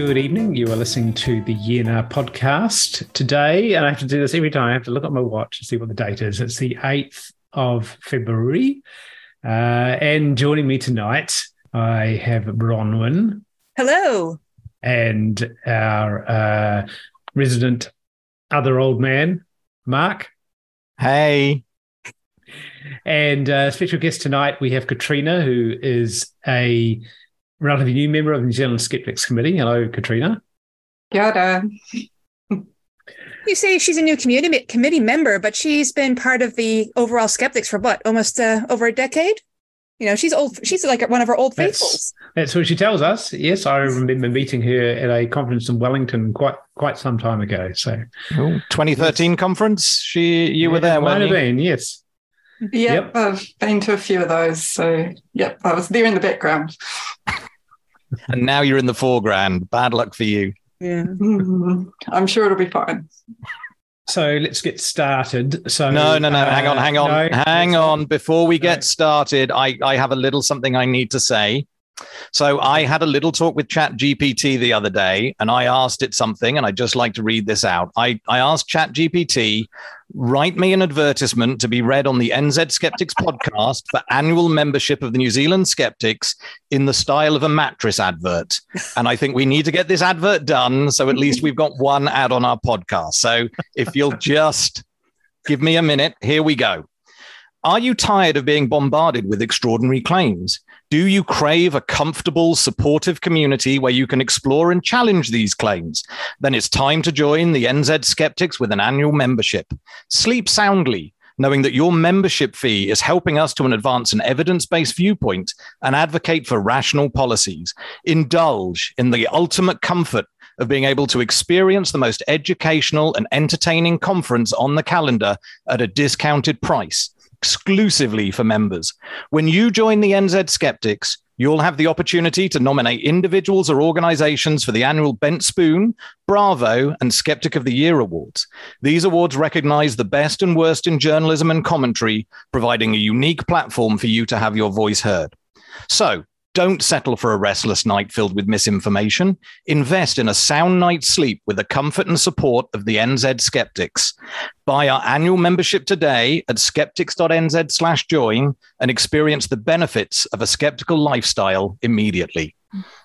Good evening. You are listening to the Yena podcast today, and I have to do this every time. I have to look at my watch to see what the date is. It's the 8th of February. Uh, and joining me tonight, I have Bronwyn. Hello. And our uh, resident other old man, Mark. Hey. And uh, special guest tonight, we have Katrina, who is a relatively new member of the New Zealand Skeptics Committee. Hello, Katrina. Kia ora. You say she's a new community committee member, but she's been part of the overall skeptics for what, almost uh, over a decade? You know, she's old. She's like one of our old that's, faithfuls. That's what she tells us. Yes, I remember meeting her at a conference in Wellington quite quite some time ago. So, oh, 2013 yes. conference. She, you yeah, were there. Might have been. Yes. Yep, yep, I've been to a few of those. So, yep, I was there in the background. and now you're in the foreground. Bad luck for you. Yeah. I'm sure it'll be fine. So let's get started. So no, no, no. Uh, hang on, hang on, no, hang on. Before we get no. started, I, I have a little something I need to say. So I had a little talk with Chat GPT the other day, and I asked it something, and I'd just like to read this out. I, I asked Chat GPT, write me an advertisement to be read on the NZ Skeptics podcast for annual membership of the New Zealand Skeptics in the style of a mattress advert. And I think we need to get this advert done, so at least we've got one ad on our podcast. So if you'll just give me a minute, here we go. Are you tired of being bombarded with extraordinary claims? Do you crave a comfortable, supportive community where you can explore and challenge these claims? Then it's time to join the NZ Skeptics with an annual membership. Sleep soundly, knowing that your membership fee is helping us to advance an evidence based viewpoint and advocate for rational policies. Indulge in the ultimate comfort of being able to experience the most educational and entertaining conference on the calendar at a discounted price exclusively for members. When you join the NZ Skeptics, you'll have the opportunity to nominate individuals or organizations for the annual Bent Spoon, Bravo, and Skeptic of the Year awards. These awards recognize the best and worst in journalism and commentary, providing a unique platform for you to have your voice heard. So, don't settle for a restless night filled with misinformation. Invest in a sound night's sleep with the comfort and support of the NZ Skeptics. Buy our annual membership today at skeptics.nz slash join and experience the benefits of a skeptical lifestyle immediately.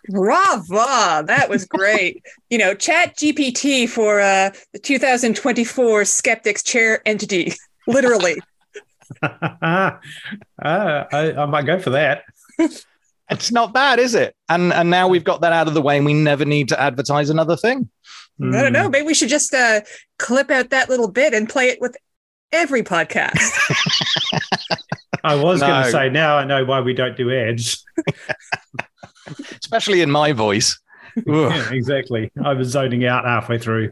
Bravo! That was great. you know, Chat GPT for uh, the 2024 Skeptics Chair entity, literally. uh, I, I might go for that. It's not bad, is it? And and now we've got that out of the way, and we never need to advertise another thing. I don't know. Maybe we should just uh, clip out that little bit and play it with every podcast. I was no. going to say now I know why we don't do ads, especially in my voice. yeah, exactly. I was zoning out halfway through.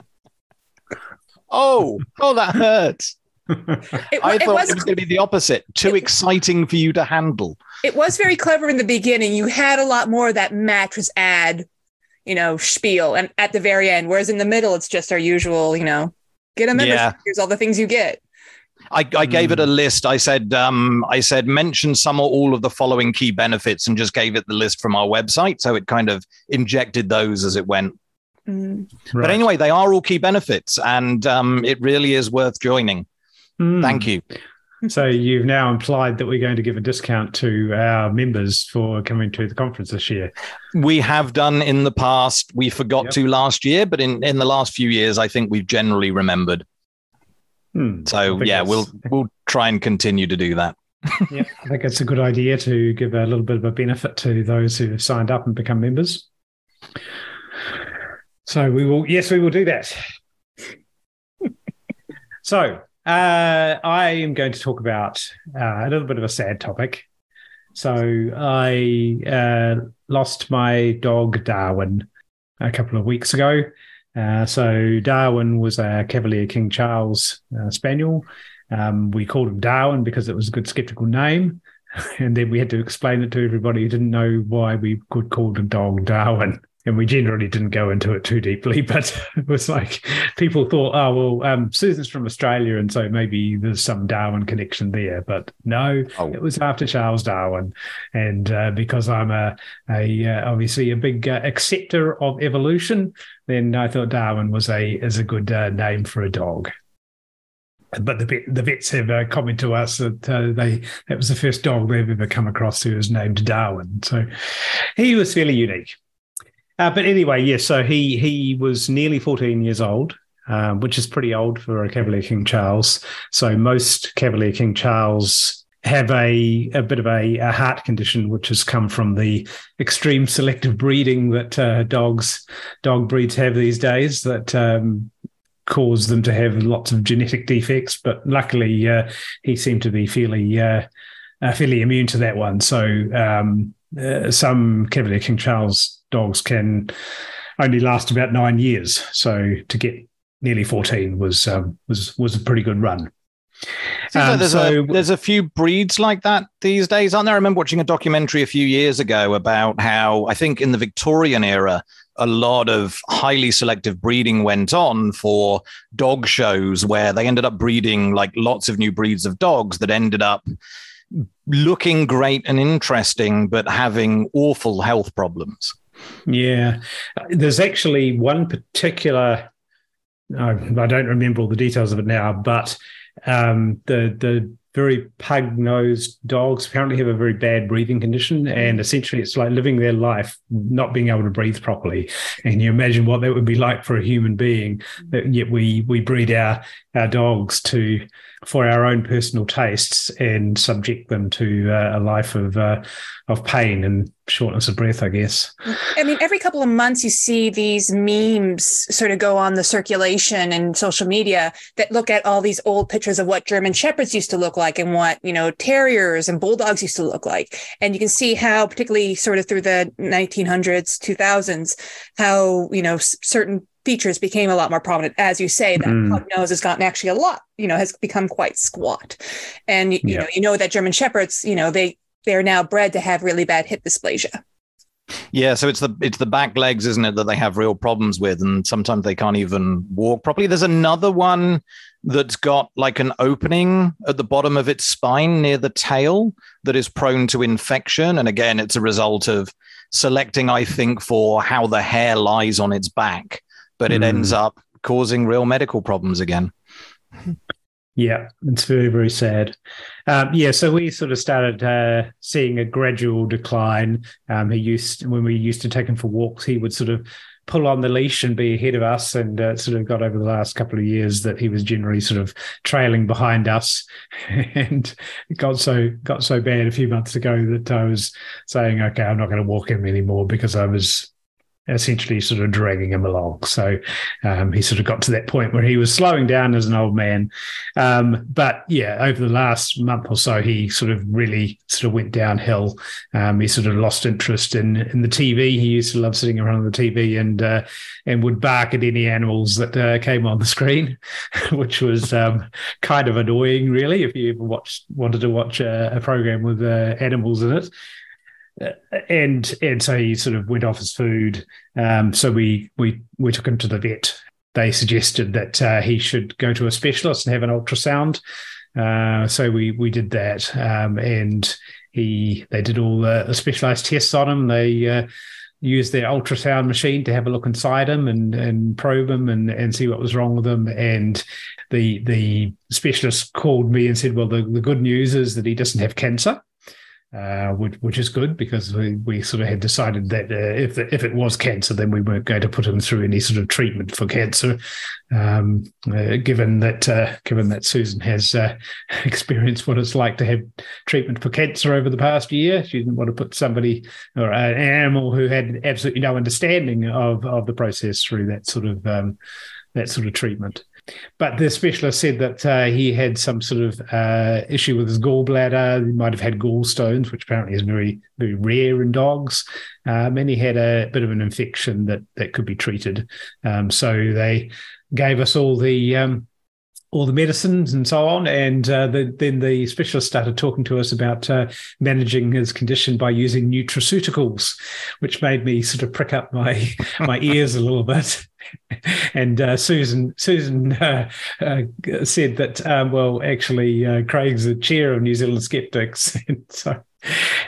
Oh, oh, that hurts. It, I thought it was, it was going to be the opposite. Too it, exciting for you to handle. It was very clever in the beginning. You had a lot more of that mattress ad, you know, spiel, and at the very end. Whereas in the middle, it's just our usual, you know, get a membership. Yeah. Here's all the things you get. I, I gave it a hmm. list. I said, um, I said, mention some or all of the following key benefits, and just gave it the list from our website. So it kind of injected those as it went. Mm. Right. But anyway, they are all key benefits, and um, it really is worth joining. Mm. Thank you. So you've now implied that we're going to give a discount to our members for coming to the conference this year. We have done in the past. We forgot yep. to last year, but in, in the last few years, I think we've generally remembered. Hmm. So yeah, we'll we'll try and continue to do that. yeah, I think it's a good idea to give a little bit of a benefit to those who have signed up and become members. So we will, yes, we will do that. so uh, I am going to talk about uh, a little bit of a sad topic. So I uh, lost my dog Darwin a couple of weeks ago. Uh, so Darwin was a Cavalier King Charles uh, Spaniel. Um, we called him Darwin because it was a good skeptical name. And then we had to explain it to everybody who didn't know why we could call the dog Darwin. And we generally didn't go into it too deeply, but it was like people thought, oh well, um, Susan's from Australia, and so maybe there's some Darwin connection there. But no, oh. it was after Charles Darwin, and uh, because I'm a, a uh, obviously a big uh, acceptor of evolution, then I thought Darwin was a is a good uh, name for a dog. But the the vets have uh, commented to us that uh, they that was the first dog they've ever come across who was named Darwin. So he was fairly unique. Uh, but anyway, yes. Yeah, so he he was nearly fourteen years old, um, which is pretty old for a Cavalier King Charles. So most Cavalier King Charles have a a bit of a, a heart condition, which has come from the extreme selective breeding that uh, dogs dog breeds have these days. That um, cause them to have lots of genetic defects. But luckily, uh, he seemed to be fairly uh, uh fairly immune to that one. So um, uh, some Cavalier King Charles dogs can only last about nine years. So to get nearly 14 was um, was was a pretty good run. Um, there's, so, a, there's a few breeds like that these days, aren't there? I remember watching a documentary a few years ago about how I think in the Victorian era, a lot of highly selective breeding went on for dog shows where they ended up breeding like lots of new breeds of dogs that ended up looking great and interesting, but having awful health problems. Yeah, there's actually one particular. I don't remember all the details of it now, but um, the the very pug nosed dogs apparently have a very bad breathing condition. And essentially, it's like living their life not being able to breathe properly. And you imagine what that would be like for a human being. That yet we we breed our our dogs to for our own personal tastes and subject them to uh, a life of uh, of pain and shortness of breath, I guess. I mean, every couple of months you see these memes sort of go on the circulation and social media that look at all these old pictures of what German shepherds used to look like and what you know terriers and bulldogs used to look like, and you can see how, particularly sort of through the 1900s, 2000s, how you know certain features became a lot more prominent. As you say, that mm. pug nose has gotten actually a lot, you know, has become quite squat. And you, yeah. you know, you know that German shepherds, you know, they they're now bred to have really bad hip dysplasia. Yeah, so it's the it's the back legs, isn't it, that they have real problems with, and sometimes they can't even walk properly. There's another one that's got like an opening at the bottom of its spine near the tail that is prone to infection, and again, it's a result of selecting, I think, for how the hair lies on its back but it mm. ends up causing real medical problems again. Yeah, it's very, very sad. Um, yeah, so we sort of started uh, seeing a gradual decline. Um, he used when we used to take him for walks, he would sort of pull on the leash and be ahead of us, and uh, sort of got over the last couple of years that he was generally sort of trailing behind us, and it got so got so bad a few months ago that I was saying, okay, I'm not going to walk him anymore because I was essentially sort of dragging him along. So um, he sort of got to that point where he was slowing down as an old man. Um, but yeah, over the last month or so, he sort of really sort of went downhill. Um, he sort of lost interest in in the TV. He used to love sitting around the TV and uh, and would bark at any animals that uh, came on the screen, which was um, kind of annoying, really. If you ever watched wanted to watch a, a program with uh, animals in it and and so he sort of went off his food. Um, so we we we took him to the vet. They suggested that uh, he should go to a specialist and have an ultrasound. Uh, so we we did that, um, and he they did all the, the specialized tests on him. They uh, used their ultrasound machine to have a look inside him and and probe him and and see what was wrong with him. And the the specialist called me and said, "Well, the, the good news is that he doesn't have cancer." Uh, which, which, is good because we, we sort of had decided that uh, if the, if it was cancer, then we weren't going to put him through any sort of treatment for cancer. Um, uh, given that uh, given that Susan has uh, experienced what it's like to have treatment for cancer over the past year, she didn't want to put somebody or an animal who had absolutely no understanding of of the process through that sort of um, that sort of treatment. But the specialist said that uh, he had some sort of uh, issue with his gallbladder. He might have had gallstones, which apparently is very, very rare in dogs. Um, and he had a bit of an infection that that could be treated. Um, so they gave us all the um, all the medicines and so on. And uh, the, then the specialist started talking to us about uh, managing his condition by using nutraceuticals, which made me sort of prick up my my ears a little bit. and uh, Susan Susan uh, uh, said that um, well, actually, uh, Craig's the chair of New Zealand Skeptics, and so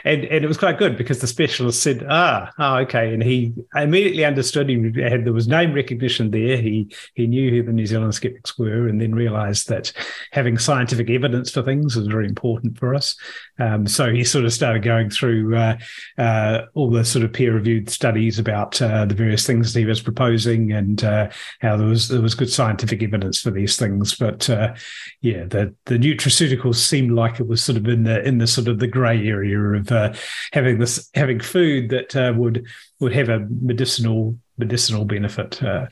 and and it was quite good because the specialist said, "Ah, oh, okay," and he immediately understood. He had there was name recognition there. He he knew who the New Zealand skeptics were, and then realised that having scientific evidence for things was very important for us. Um, so he sort of started going through uh, uh, all the sort of peer reviewed studies about uh, the various things that he was proposing and uh, how there was there was good scientific evidence for these things. But uh, yeah, the the nutraceuticals seemed like it was sort of in the in the sort of the grey area area of uh, having this having food that uh, would would have a medicinal medicinal benefit. Uh,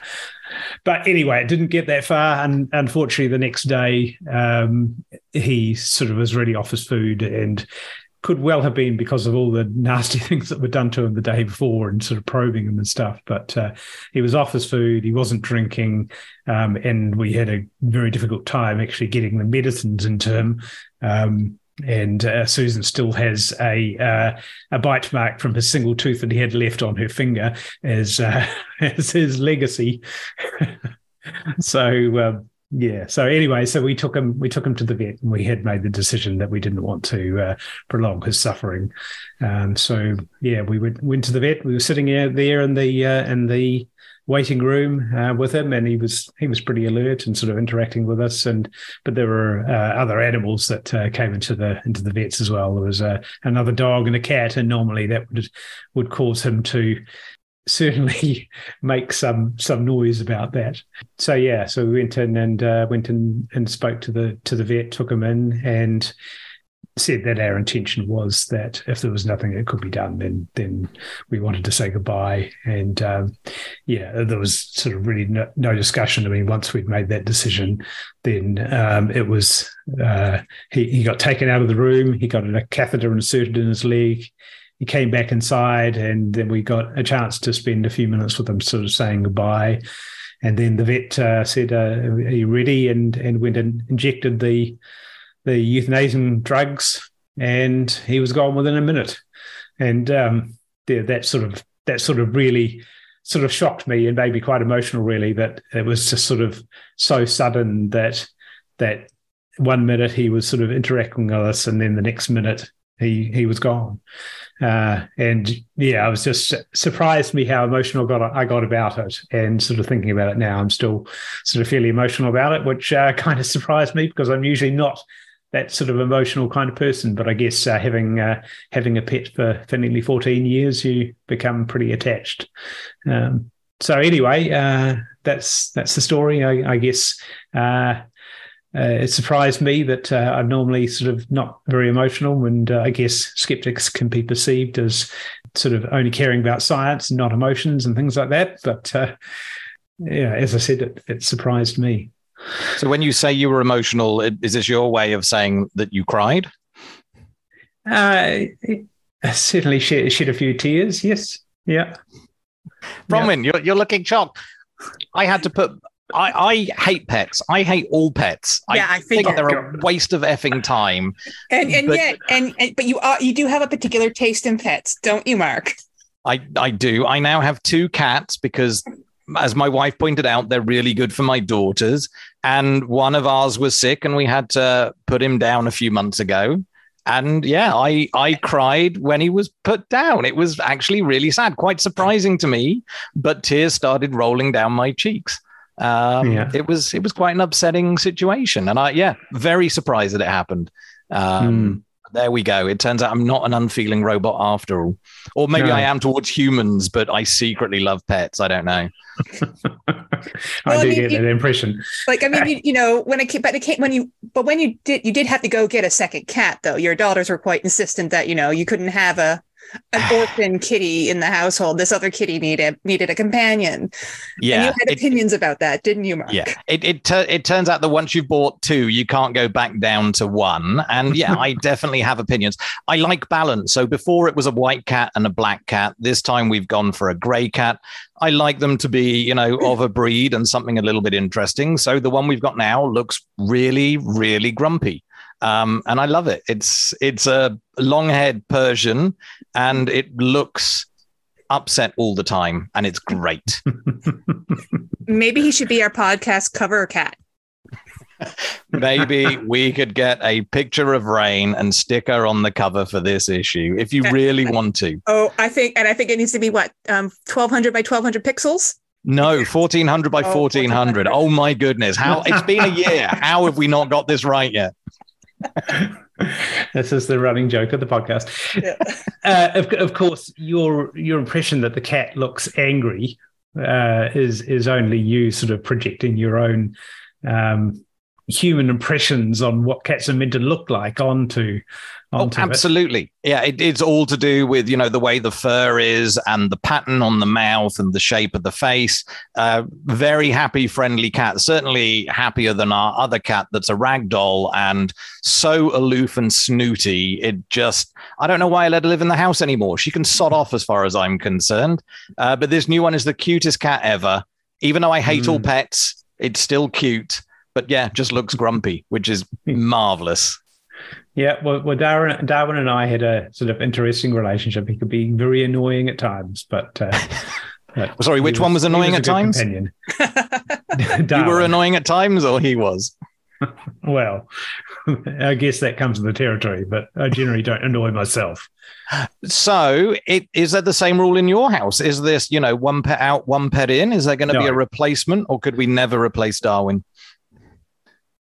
but anyway, it didn't get that far, and unfortunately, the next day um, he sort of was really off his food and could well have been because of all the nasty things that were done to him the day before and sort of probing him and stuff. But uh, he was off his food, he wasn't drinking, um, and we had a very difficult time actually getting the medicines into him. Um, and uh, Susan still has a uh, a bite mark from his single tooth that he had left on her finger as uh, as his legacy. so um, yeah. So anyway, so we took him we took him to the vet, and we had made the decision that we didn't want to uh, prolong his suffering. Um, so yeah, we went went to the vet. We were sitting out there in the uh, in the waiting room uh, with him, and he was he was pretty alert and sort of interacting with us. And but there were uh, other animals that uh, came into the into the vets as well. There was uh, another dog and a cat, and normally that would would cause him to certainly make some some noise about that. So yeah, so we went in and uh, went in and spoke to the to the vet, took him in, and said that our intention was that if there was nothing that could be done, then then we wanted to say goodbye. And um, yeah, there was sort of really no, no, discussion. I mean, once we'd made that decision, then um, it was uh, he he got taken out of the room. He got a catheter inserted in his leg. He came back inside, and then we got a chance to spend a few minutes with him, sort of saying goodbye. And then the vet uh, said, uh, "Are you ready?" and and went and injected the the euthanizing drugs, and he was gone within a minute. And um, yeah, that sort of that sort of really sort of shocked me and made me quite emotional. Really, that it was just sort of so sudden that that one minute he was sort of interacting with us, and then the next minute he he was gone. Uh, and yeah, I was just surprised me how emotional got I got about it, and sort of thinking about it now, I'm still sort of fairly emotional about it, which uh, kind of surprised me because I'm usually not that sort of emotional kind of person. But I guess uh, having uh, having a pet for, for nearly 14 years, you become pretty attached. Um, so anyway, uh, that's that's the story. I, I guess uh, uh, it surprised me that uh, I'm normally sort of not very emotional, and I guess skeptics can be perceived as sort of only caring about science and not emotions and things like that. But yeah, as I said, it, it surprised me. So when you say you were emotional, is this your way of saying that you cried? Uh, certainly shed, shed a few tears. Yes. Yeah. Bronwyn, yeah. you're, you're looking shocked. I had to put I, I hate pets. I hate all pets. Yeah, I, I think they're a waste of effing time. And and but, yet and, and but you are you do have a particular taste in pets, don't you, Mark? I I do. I now have two cats because as my wife pointed out, they're really good for my daughters. And one of ours was sick, and we had to put him down a few months ago. And yeah, I I cried when he was put down. It was actually really sad, quite surprising to me. But tears started rolling down my cheeks. Um, yeah. It was it was quite an upsetting situation, and I yeah, very surprised that it happened. Um, mm there we go. It turns out I'm not an unfeeling robot after all. Or maybe no. I am towards humans, but I secretly love pets. I don't know. I well, do I mean, get you, that impression. Like, I mean, you, you, know, when I came, but it came when you, but when you did, you did have to go get a second cat, though. Your daughters were quite insistent that you know you couldn't have a an orphan kitty in the household. This other kitty needed needed a companion. Yeah, and you had it- opinions about that, didn't you, Mark? Yeah, it it tur- it turns out that once you've bought two, you can't go back down to one. And yeah, I definitely have opinions. I like balance. So before it was a white cat and a black cat. This time we've gone for a grey cat. I like them to be, you know, of a breed and something a little bit interesting. So the one we've got now looks really, really grumpy. Um, and I love it. It's it's a long-haired Persian, and it looks upset all the time, and it's great. Maybe he should be our podcast cover cat. Maybe we could get a picture of Rain and stick her on the cover for this issue if you really want to. Oh, I think, and I think it needs to be what, um, 1200 by 1200 pixels? No, 1400 by Oh, 1400. Oh my goodness. How it's been a year. How have we not got this right yet? This is the running joke of the podcast. Yeah. Uh, of, of course, your your impression that the cat looks angry uh, is is only you sort of projecting your own um, human impressions on what cats are meant to look like onto Oh, onto it. absolutely. Yeah, it, it's all to do with you know the way the fur is and the pattern on the mouth and the shape of the face. Uh, very happy, friendly cat. Certainly happier than our other cat that's a rag doll and so aloof and snooty. It just I don't know why I let her live in the house anymore. She can sod off as far as I'm concerned. Uh, but this new one is the cutest cat ever. Even though I hate all Mm. pets, it's still cute. But yeah, just looks grumpy, which is marvelous. Yeah, well, well, Darwin, Darwin and I had a sort of interesting relationship. He could be very annoying at times, but, uh, but Sorry, which one was annoying a at times? You were annoying at times, or he was. Well, I guess that comes with the territory, but I generally don't annoy myself. So, it is that the same rule in your house? Is this, you know, one pet out, one pet in? Is there going to be a replacement, or could we never replace Darwin?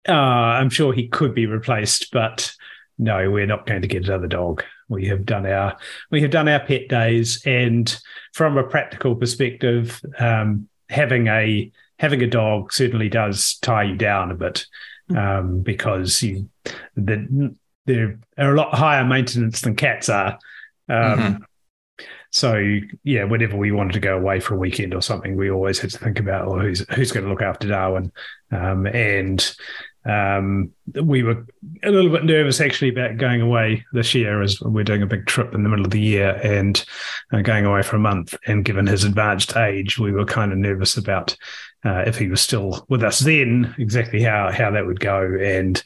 Uh, I'm sure he could be replaced, but no, we're not going to get another dog. We have done our we have done our pet days, and from a practical perspective, um, having a having a dog certainly does tie you down a bit um, because you the, they're are a lot higher maintenance than cats are. Um, So yeah, whenever we wanted to go away for a weekend or something, we always had to think about, well, who's who's going to look after Darwin, um, and um, we were a little bit nervous actually about going away this year, as we're doing a big trip in the middle of the year and uh, going away for a month. And given his advanced age, we were kind of nervous about uh, if he was still with us then, exactly how how that would go, and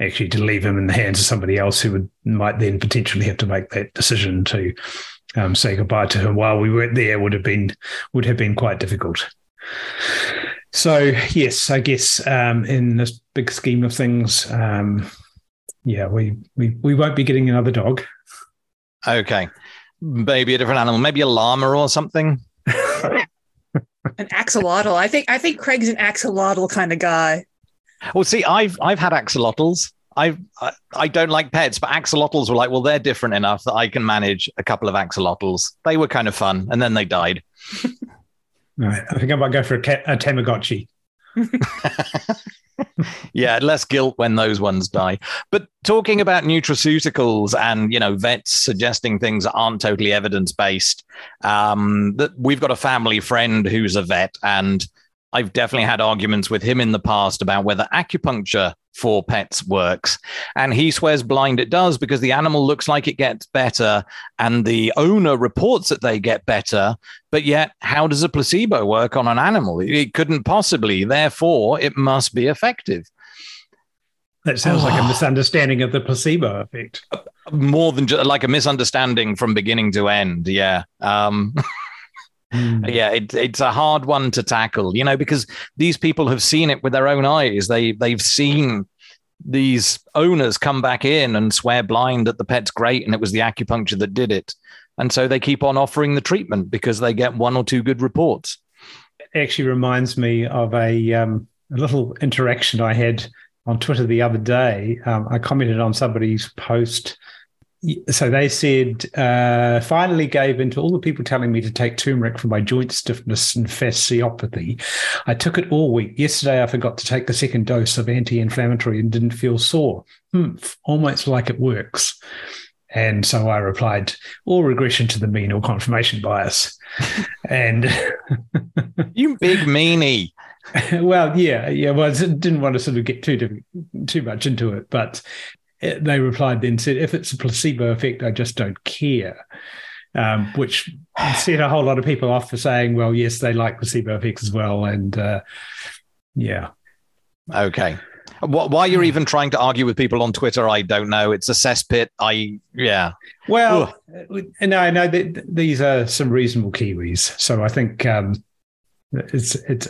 actually to leave him in the hands of somebody else who would might then potentially have to make that decision to um, say goodbye to him while we weren't there would have been would have been quite difficult. So yes, I guess um, in this big scheme of things, um, yeah, we, we we won't be getting another dog. Okay. Maybe a different animal, maybe a llama or something. An axolotl. I think I think Craig's an axolotl kind of guy. Well, see, I've I've had axolotls. I've, I I don't like pets, but axolotls were like, well, they're different enough that I can manage a couple of axolotls. They were kind of fun, and then they died. Right, I think I might go for a, cat, a Tamagotchi. yeah, less guilt when those ones die. But talking about nutraceuticals and you know vets suggesting things that aren't totally evidence based, um, that we've got a family friend who's a vet, and I've definitely had arguments with him in the past about whether acupuncture for pets works. And he swears blind it does because the animal looks like it gets better and the owner reports that they get better. But yet, how does a placebo work on an animal? It couldn't possibly. Therefore, it must be effective. That sounds like a misunderstanding of the placebo effect. More than just like a misunderstanding from beginning to end. Yeah. Um, Hmm. yeah, it, it's a hard one to tackle, you know, because these people have seen it with their own eyes. They they've seen these owners come back in and swear blind that the pet's great and it was the acupuncture that did it. And so they keep on offering the treatment because they get one or two good reports. It actually reminds me of a, um, a little interaction I had on Twitter the other day. Um, I commented on somebody's post. So they said, uh, finally gave in to all the people telling me to take turmeric for my joint stiffness and fasciopathy. I took it all week. Yesterday, I forgot to take the second dose of anti inflammatory and didn't feel sore. Hmm, almost like it works. And so I replied, all regression to the mean or confirmation bias. and you big meanie. well, yeah, yeah. Well, I didn't want to sort of get too too much into it, but they replied then said, if it's a placebo effect, I just don't care. Um, which set a whole lot of people off for saying, well, yes, they like placebo effects as well, and uh, yeah. Okay. Why you're even trying to argue with people on Twitter, I don't know. It's a cesspit. I yeah. Well, Ugh. no, no. These are some reasonable Kiwis, so I think um, it's it's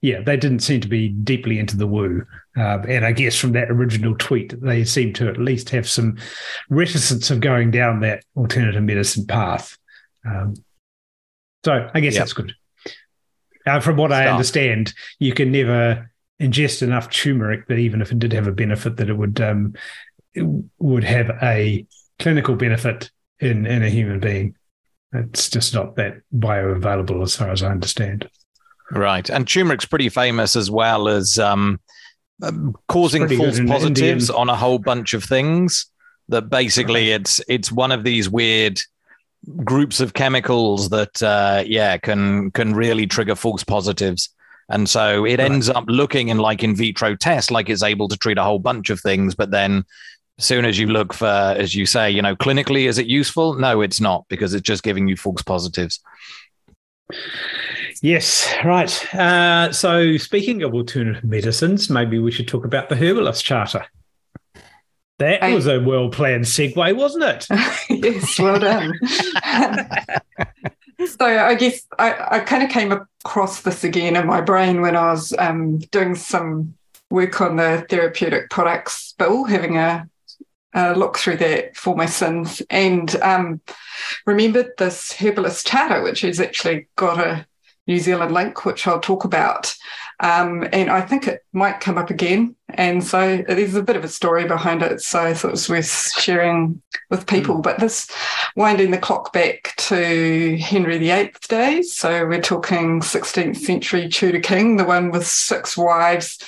yeah. They didn't seem to be deeply into the woo, uh, and I guess from that original tweet, they seem to at least have some reticence of going down that alternative medicine path. Um, so I guess yep. that's good. Uh, from what Start. I understand, you can never ingest enough turmeric that even if it did have a benefit, that it would um, it would have a clinical benefit in in a human being. It's just not that bioavailable, as far as I understand. Right, and turmeric's pretty famous as well as um, um causing false positives Indian. on a whole bunch of things. That basically, it's it's one of these weird groups of chemicals that uh, yeah can can really trigger false positives and so it right. ends up looking in like in vitro tests like it's able to treat a whole bunch of things. But then soon as you look for, as you say, you know, clinically, is it useful? No, it's not because it's just giving you false positives. Yes, right. Uh, so speaking of alternative medicines, maybe we should talk about the herbalist charter. That I, was a well planned segue, wasn't it? yes, well done. so I guess I, I kind of came across this again in my brain when I was um, doing some work on the therapeutic products bill, having a, a look through that for my sins, and um, remembered this herbalist charter, which has actually got a New Zealand link, which I'll talk about. Um, and I think it might come up again. And so there's a bit of a story behind it. So I thought it was worth sharing with people. Mm. But this winding the clock back to Henry VIII days. So we're talking 16th century Tudor king, the one with six wives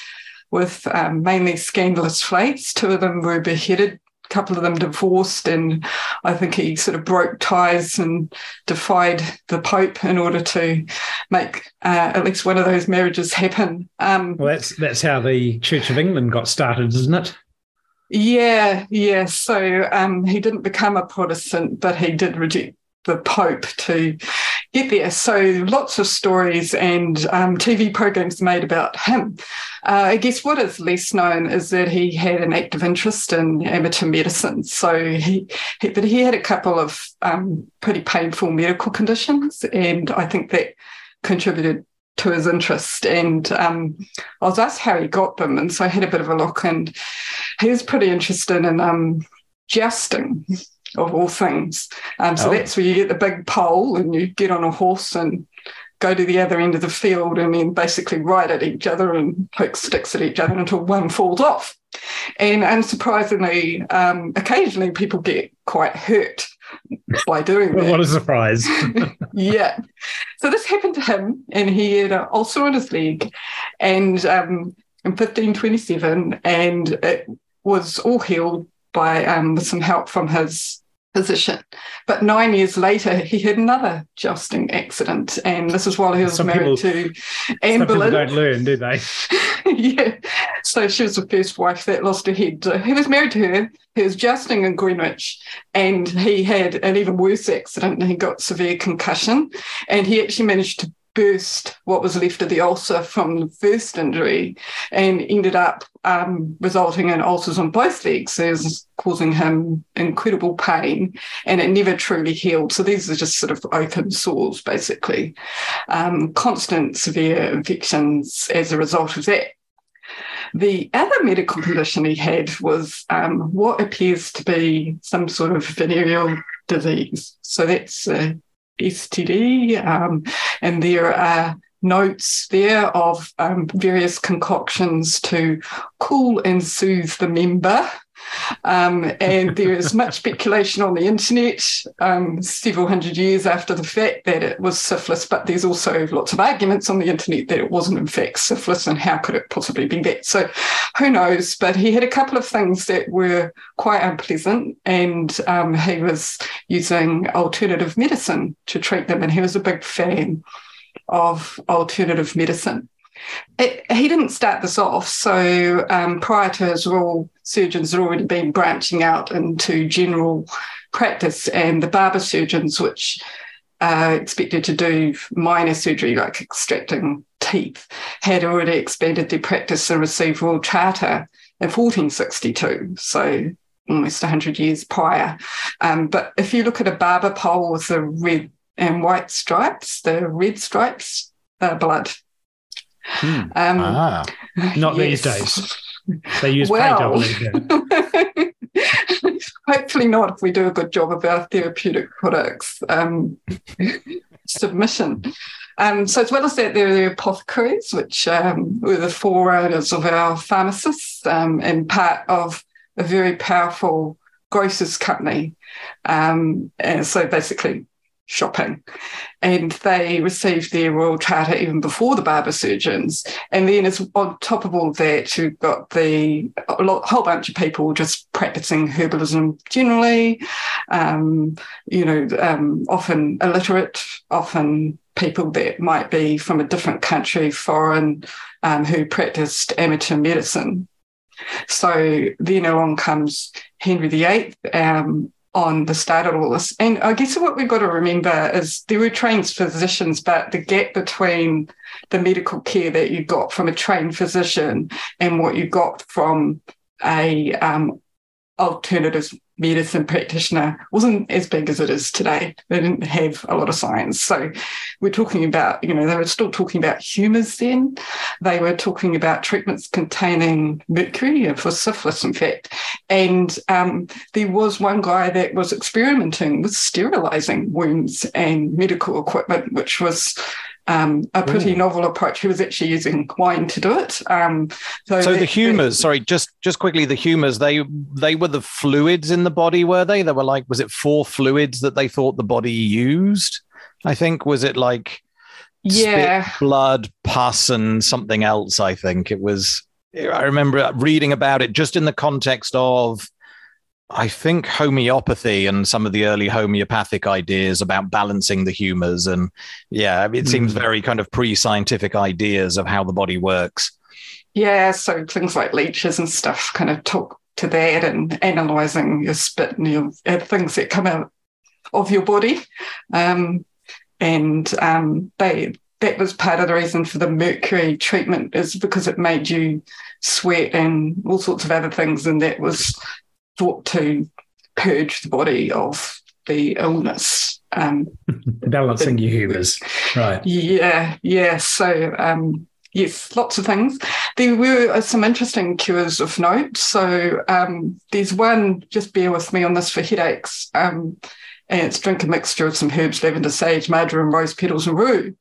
with um, mainly scandalous flates. Two of them were beheaded couple of them divorced, and I think he sort of broke ties and defied the Pope in order to make uh, at least one of those marriages happen. Um, well, that's that's how the Church of England got started, isn't it? Yeah, yeah. So um, he didn't become a Protestant, but he did reject the Pope to get there. So lots of stories and um, TV programs made about him. Uh, I guess what is less known is that he had an active interest in amateur medicine. So he, he but he had a couple of um, pretty painful medical conditions, and I think that contributed to his interest. And um, I was asked how he got them, and so I had a bit of a look, and he was pretty interested in um, jousting of all things. Um, so oh. that's where you get the big pole and you get on a horse and go to the other end of the field and then basically ride at each other and poke sticks at each other until one falls off. And unsurprisingly, um, occasionally people get quite hurt by doing that. what a surprise. yeah. So this happened to him, and he had an ulcer on his leg and um, in 1527, and it was all healed by um, with some help from his physician. But nine years later, he had another jousting accident, and this is while he was some married people, to Anne Boleyn. Don't learn, do they? yeah. So she was the first wife that lost her head. he was married to her. He was jousting in Greenwich, and he had an even worse accident. And he got severe concussion, and he actually managed to burst what was left of the ulcer from the first injury and ended up um, resulting in ulcers on both legs, as causing him incredible pain, and it never truly healed. So these are just sort of open sores, basically. Um, constant severe infections as a result of that. The other medical condition he had was um, what appears to be some sort of venereal disease. So that's uh, STD, um, and there are notes there of um, various concoctions to cool and soothe the member. Um, and there is much speculation on the internet um, several hundred years after the fact that it was syphilis, but there's also lots of arguments on the internet that it wasn't in fact syphilis and how could it possibly be that? So who knows? But he had a couple of things that were quite unpleasant and um, he was using alternative medicine to treat them and he was a big fan of alternative medicine. It, he didn't start this off. So um, prior to his rule, surgeons had already been branching out into general practice, and the barber surgeons, which uh, expected to do minor surgery like extracting teeth, had already expanded their practice and received Royal Charter in 1462. So almost 100 years prior. Um, but if you look at a barber pole with the red and white stripes, the red stripes, uh, blood. Hmm. Um, ah, not yes. these days. They use well, paint, Hopefully not if we do a good job of our therapeutic products um, submission. Um, so as well as that, there are the apothecaries, which um, were the forerunners of our pharmacists um, and part of a very powerful grocers company. Um, and so basically shopping. And they received their royal charter even before the barber surgeons. And then, as on top of all that, you've got the a whole bunch of people just practicing herbalism generally. Um, you know, um, often illiterate, often people that might be from a different country, foreign, um, who practiced amateur medicine. So then along comes Henry VIII, um, on the start of all this. And I guess what we've got to remember is there were trained physicians, but the gap between the medical care that you got from a trained physician and what you got from a um, alternative medicine practitioner wasn't as big as it is today. They didn't have a lot of science. So we're talking about, you know, they were still talking about humours then. They were talking about treatments containing mercury for syphilis, in fact. And um, there was one guy that was experimenting with sterilising wounds and medical equipment, which was um, a pretty novel approach. He was actually using wine to do it. Um, so, so the humours, sorry, just just quickly, the humours they they were the fluids in the body, were they? They were like, was it four fluids that they thought the body used? I think was it like yeah, spit, blood, pus, and something else. I think it was. I remember reading about it just in the context of I think homeopathy and some of the early homeopathic ideas about balancing the humors. And yeah, it mm. seems very kind of pre scientific ideas of how the body works. Yeah. So things like leeches and stuff kind of talk to that and analyzing your spit and your uh, things that come out of your body. Um, and um, they, that was part of the reason for the mercury treatment is because it made you sweat and all sorts of other things. And that was thought to purge the body of the illness. Um, Balancing your humours, right? Yeah, yeah. So um, yes, lots of things. There were some interesting cures of note. So um, there's one. Just bear with me on this for headaches. Um, and it's drink a mixture of some herbs, lavender, sage, marjoram, rose petals, and rue,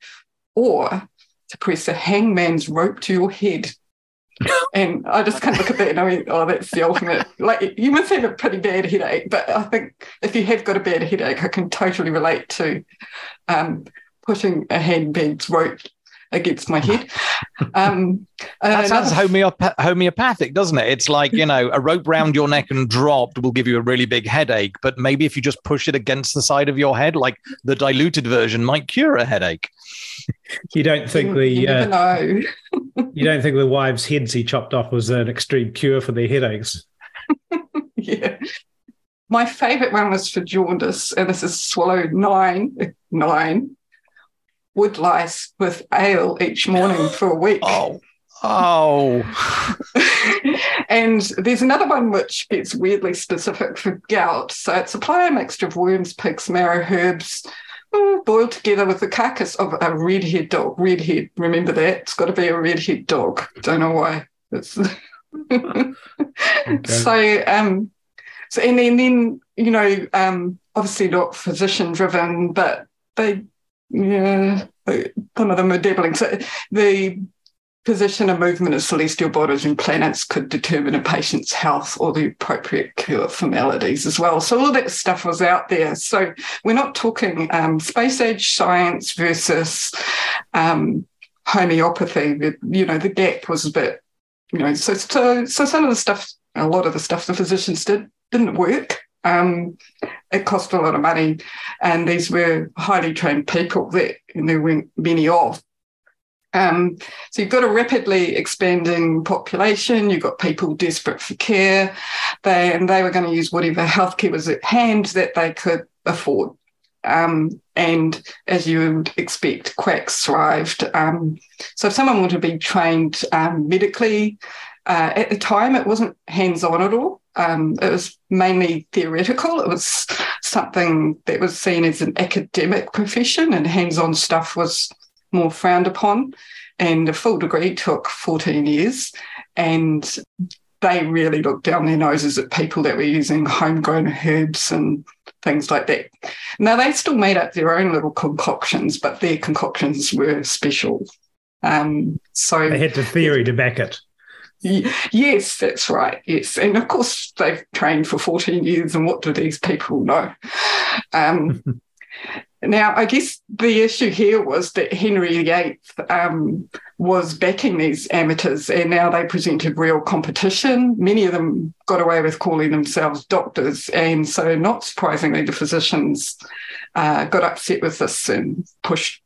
or to press a hangman's rope to your head and I just kind of look at that and I mean, oh, that's the ultimate. Like, you must have a pretty bad headache, but I think if you have got a bad headache, I can totally relate to um, putting a handbag's rope against my head. Um, that sounds homeopath- homeopathic, doesn't it? It's like, you know, a rope round your neck and dropped will give you a really big headache, but maybe if you just push it against the side of your head, like the diluted version might cure a headache. You don't think the you uh, you don't think the wives' heads he chopped off was an extreme cure for their headaches? yeah. My favourite one was for jaundice, and this is swallow nine nine wood lice with ale each morning for a week. Oh. Oh. and there's another one which gets weirdly specific for gout. So it's apply a mixture of worms, pigs, marrow, herbs, mm, boiled together with the carcass of a redhead dog. Redhead, remember that? It's got to be a redhead dog. Don't know why. It's okay. So, um, so and then, then you know, um, obviously not physician driven, but they yeah, some of them are dabbling. So the position and movement of celestial bodies and planets could determine a patient's health or the appropriate cure for maladies as well. So all that stuff was out there. So we're not talking um, space age science versus um, homeopathy. You know, the gap was a bit, you know, so so so some of the stuff, a lot of the stuff the physicians did didn't work. Um, it cost a lot of money, and these were highly trained people that there weren't many of. Um, so you've got a rapidly expanding population. You've got people desperate for care. They and they were going to use whatever healthcare was at hand that they could afford. Um, and as you would expect, quacks thrived. Um, so if someone wanted to be trained um, medically, uh, at the time it wasn't hands-on at all. Um, it was mainly theoretical. It was something that was seen as an academic profession, and hands-on stuff was more frowned upon. And a full degree took 14 years. And they really looked down their noses at people that were using homegrown herbs and things like that. Now, they still made up their own little concoctions, but their concoctions were special. Um, so they had the theory to back it. Yes, that's right. Yes. And of course, they've trained for 14 years, and what do these people know? Um, Now, I guess the issue here was that Henry VIII um, was backing these amateurs, and now they presented real competition. Many of them got away with calling themselves doctors, and so not surprisingly, the physicians uh, got upset with this and pushed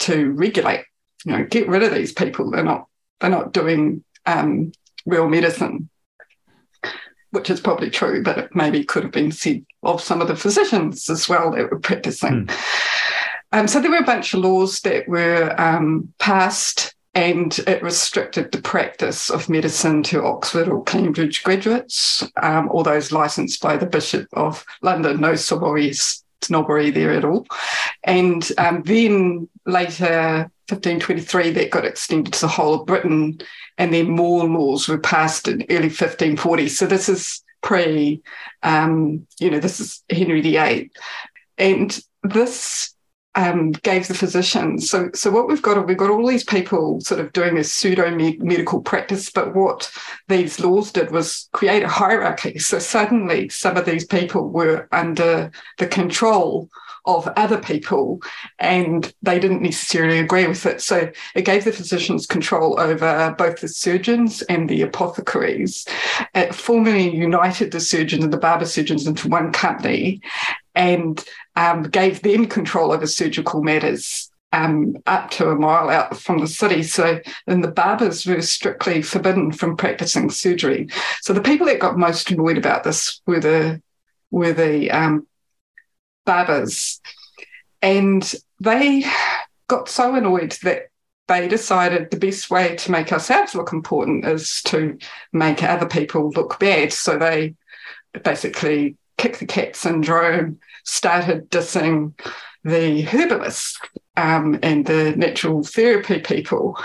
to regulate. You know, get rid of these people. They're not they're not doing um, real medicine which is probably true, but it maybe could have been said of some of the physicians as well that were practicing. Mm. Um, so there were a bunch of laws that were um, passed and it restricted the practice of medicine to Oxford or Cambridge graduates, um, or those licensed by the Bishop of London. No snobbery there at all. And um, then later, 1523, that got extended to the whole of Britain and then more laws were passed in early 1540. So this is pre, um, you know, this is Henry VIII, and this um, gave the physicians. So, so what we've got, we've got all these people sort of doing this pseudo medical practice, but what these laws did was create a hierarchy. So suddenly, some of these people were under the control of other people and they didn't necessarily agree with it. So it gave the physicians control over both the surgeons and the apothecaries. It formally united the surgeons and the barber surgeons into one company and um, gave them control over surgical matters. Um, up to a mile out from the city. So then the barbers were strictly forbidden from practicing surgery. So the people that got most annoyed about this were the were the um, barbers. And they got so annoyed that they decided the best way to make ourselves look important is to make other people look bad. So they basically kick the cat syndrome, started dissing the herbalists um, and the natural therapy people.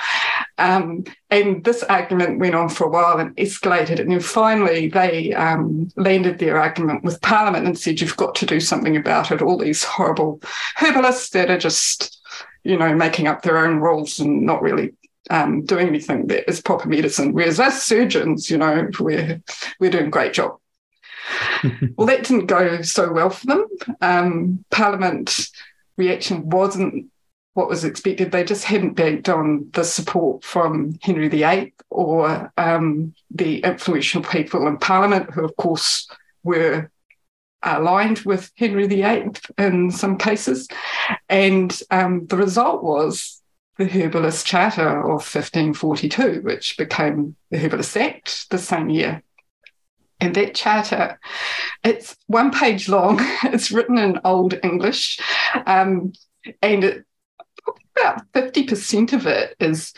Um, and this argument went on for a while and escalated. And then finally, they um, landed their argument with Parliament and said, You've got to do something about it. All these horrible herbalists that are just, you know, making up their own rules and not really um, doing anything that is proper medicine. Whereas us surgeons, you know, we're, we're doing a great job. well, that didn't go so well for them. Um, Parliament reaction wasn't what was expected. They just hadn't banked on the support from Henry VIII or um, the influential people in Parliament, who, of course, were aligned with Henry VIII in some cases. And um, the result was the Herbalist Charter of 1542, which became the Herbalist Act the same year. And that charter, it's one page long. It's written in Old English, um, and it about 50% of it is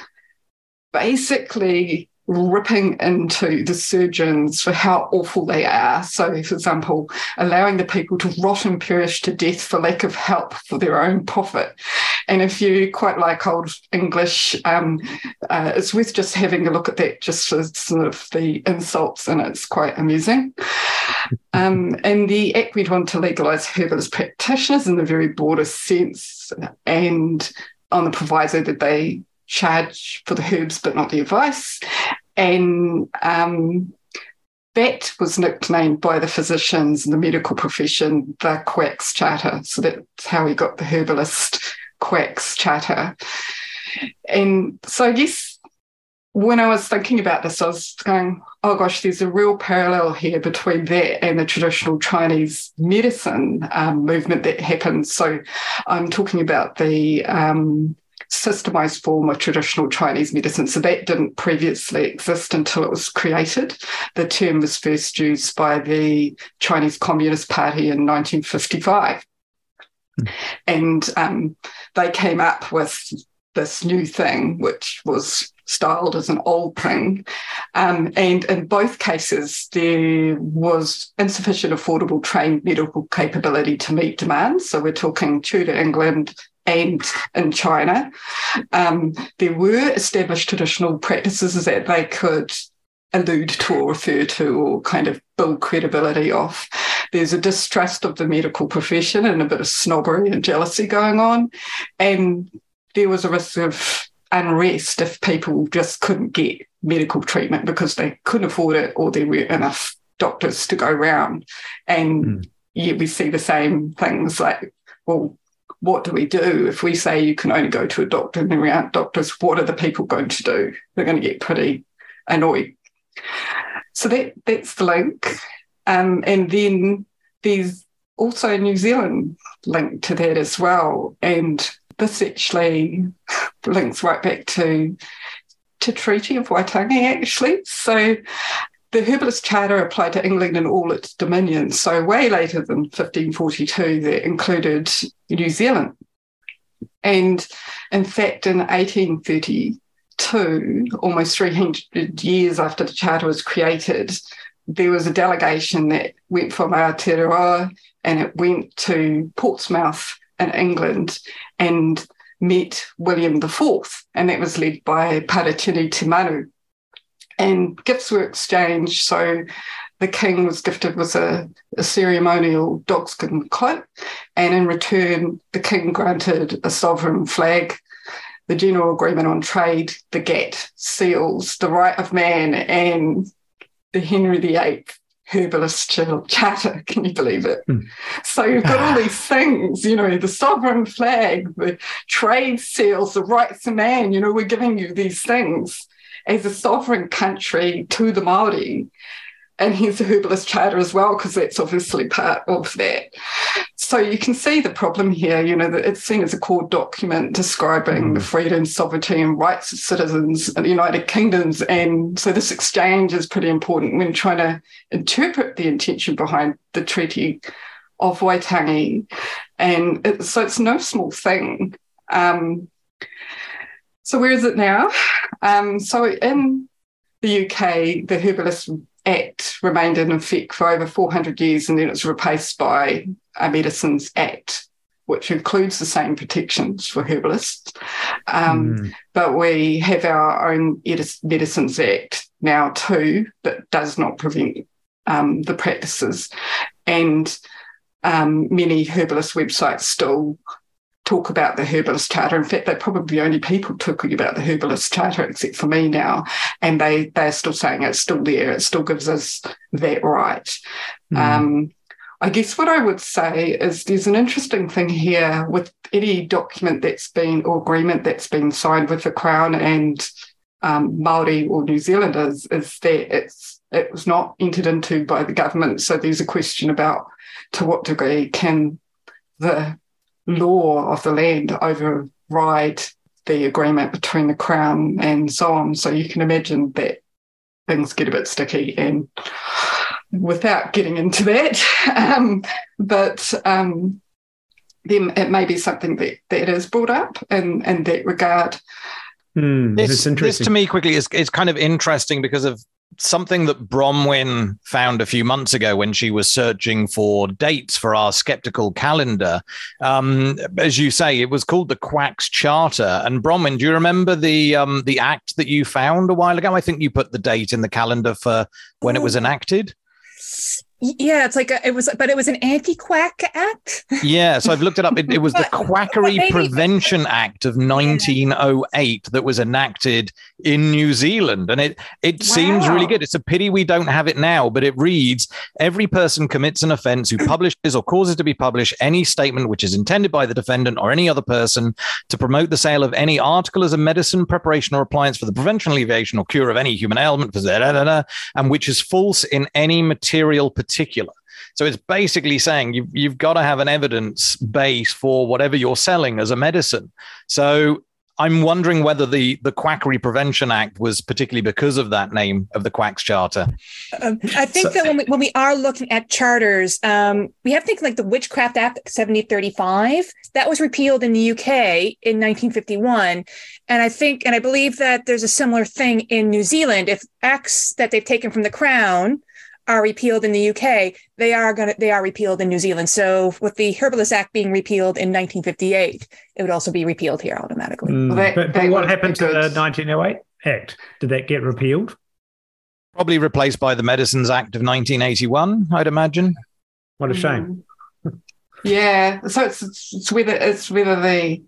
basically ripping into the surgeons for how awful they are. So, for example, allowing the people to rot and perish to death for lack of help for their own profit. And if you quite like old English, um, uh, it's worth just having a look at that just for sort of the insults, and it's quite amusing. Um, and the Act went on to legalise herbalist practitioners in the very broadest sense and on the proviso that they charge for the herbs but not the advice. And um, that was nicknamed by the physicians and the medical profession the Quacks Charter. So that's how he got the herbalist Quacks Charter. And so I guess when I was thinking about this, I was going, oh gosh, there's a real parallel here between that and the traditional Chinese medicine um, movement that happened. So I'm talking about the um, systemized form of traditional Chinese medicine. So that didn't previously exist until it was created. The term was first used by the Chinese Communist Party in 1955. Hmm. And um, they came up with this new thing, which was styled as an old thing. Um, and in both cases, there was insufficient affordable trained medical capability to meet demand. So we're talking Tudor England, and in China. Um, there were established traditional practices that they could allude to or refer to or kind of build credibility off. There's a distrust of the medical profession and a bit of snobbery and jealousy going on. And there was a risk of unrest if people just couldn't get medical treatment because they couldn't afford it or there weren't enough doctors to go around. And mm. yet we see the same things like, well, what do we do if we say you can only go to a doctor and there aren't doctors? What are the people going to do? They're going to get pretty annoyed. So that that's the link, um, and then there's also a New Zealand link to that as well, and this actually links right back to to Treaty of Waitangi actually. So the Herbalist Charter applied to England and all its dominions, so way later than 1542, that included New Zealand. And in fact, in 1832, almost 300 years after the Charter was created, there was a delegation that went from Aotearoa and it went to Portsmouth in England and met William IV, and that was led by Paratini Te Manu, and gifts were exchanged. So the king was gifted with a, a ceremonial dogskin coat, and in return, the king granted a sovereign flag, the General Agreement on Trade, the GATT seals, the right of man, and the Henry VIII herbalist charter. Can you believe it? Mm. So you've got all these things, you know, the sovereign flag, the trade seals, the rights of man, you know, we're giving you these things as a sovereign country to the Maori. And here's a herbalist charter as well, because that's obviously part of that. So you can see the problem here, you know, that it's seen as a core document describing mm. the freedom, sovereignty, and rights of citizens in the United Kingdoms. And so this exchange is pretty important when trying to interpret the intention behind the Treaty of Waitangi. And it, so it's no small thing. Um, so where is it now? Um, so in the UK, the Herbalist Act remained in effect for over 400 years and then it's replaced by a Medicines Act, which includes the same protections for herbalists. Um, mm. But we have our own Medicines Act now too that does not prevent um, the practices. And um, many herbalist websites still talk about the herbalist charter. In fact, they're probably the only people talking about the herbalist charter, except for me now. And they they're still saying it's still there. It still gives us that right. Mm. Um, I guess what I would say is there's an interesting thing here with any document that's been or agreement that's been signed with the Crown and um, Maori or New Zealanders is that it's it was not entered into by the government. So there's a question about to what degree can the law of the land override the agreement between the Crown and so on. So you can imagine that things get a bit sticky and without getting into that. Um, but um, then it may be something that, that is brought up in, in that regard. Hmm, this, this, to me quickly is, is kind of interesting because of something that Bronwyn found a few months ago when she was searching for dates for our skeptical calendar. Um, as you say, it was called the Quacks Charter. And Bronwyn, do you remember the um, the act that you found a while ago? I think you put the date in the calendar for when it was enacted. Yeah, it's like a, it was, but it was an anti-quack act. yeah, so I've looked it up. It, it was the Quackery Prevention Act of 1908 that was enacted in New Zealand, and it it wow. seems really good. It's a pity we don't have it now, but it reads: Every person commits an offence who publishes or causes to be published any statement which is intended by the defendant or any other person to promote the sale of any article as a medicine, preparation, or appliance for the prevention, alleviation, or cure of any human ailment, and which is false in any material particular. So it's basically saying you've, you've got to have an evidence base for whatever you're selling as a medicine. So I'm wondering whether the, the Quackery Prevention Act was particularly because of that name of the Quacks Charter. Um, I think so, that when we, when we are looking at charters, um, we have to think like the Witchcraft Act 7035 that was repealed in the UK in 1951, and I think and I believe that there's a similar thing in New Zealand. If acts that they've taken from the Crown are repealed in the UK, they are going to they are repealed in New Zealand. So with the Herbalist Act being repealed in 1958, it would also be repealed here automatically. Mm, they, but, but what happened to the 1908 Act? Did that get repealed? Probably replaced by the Medicines Act of 1981, I'd imagine. What a shame. Mm. Yeah, so it's, it's whether it's whether the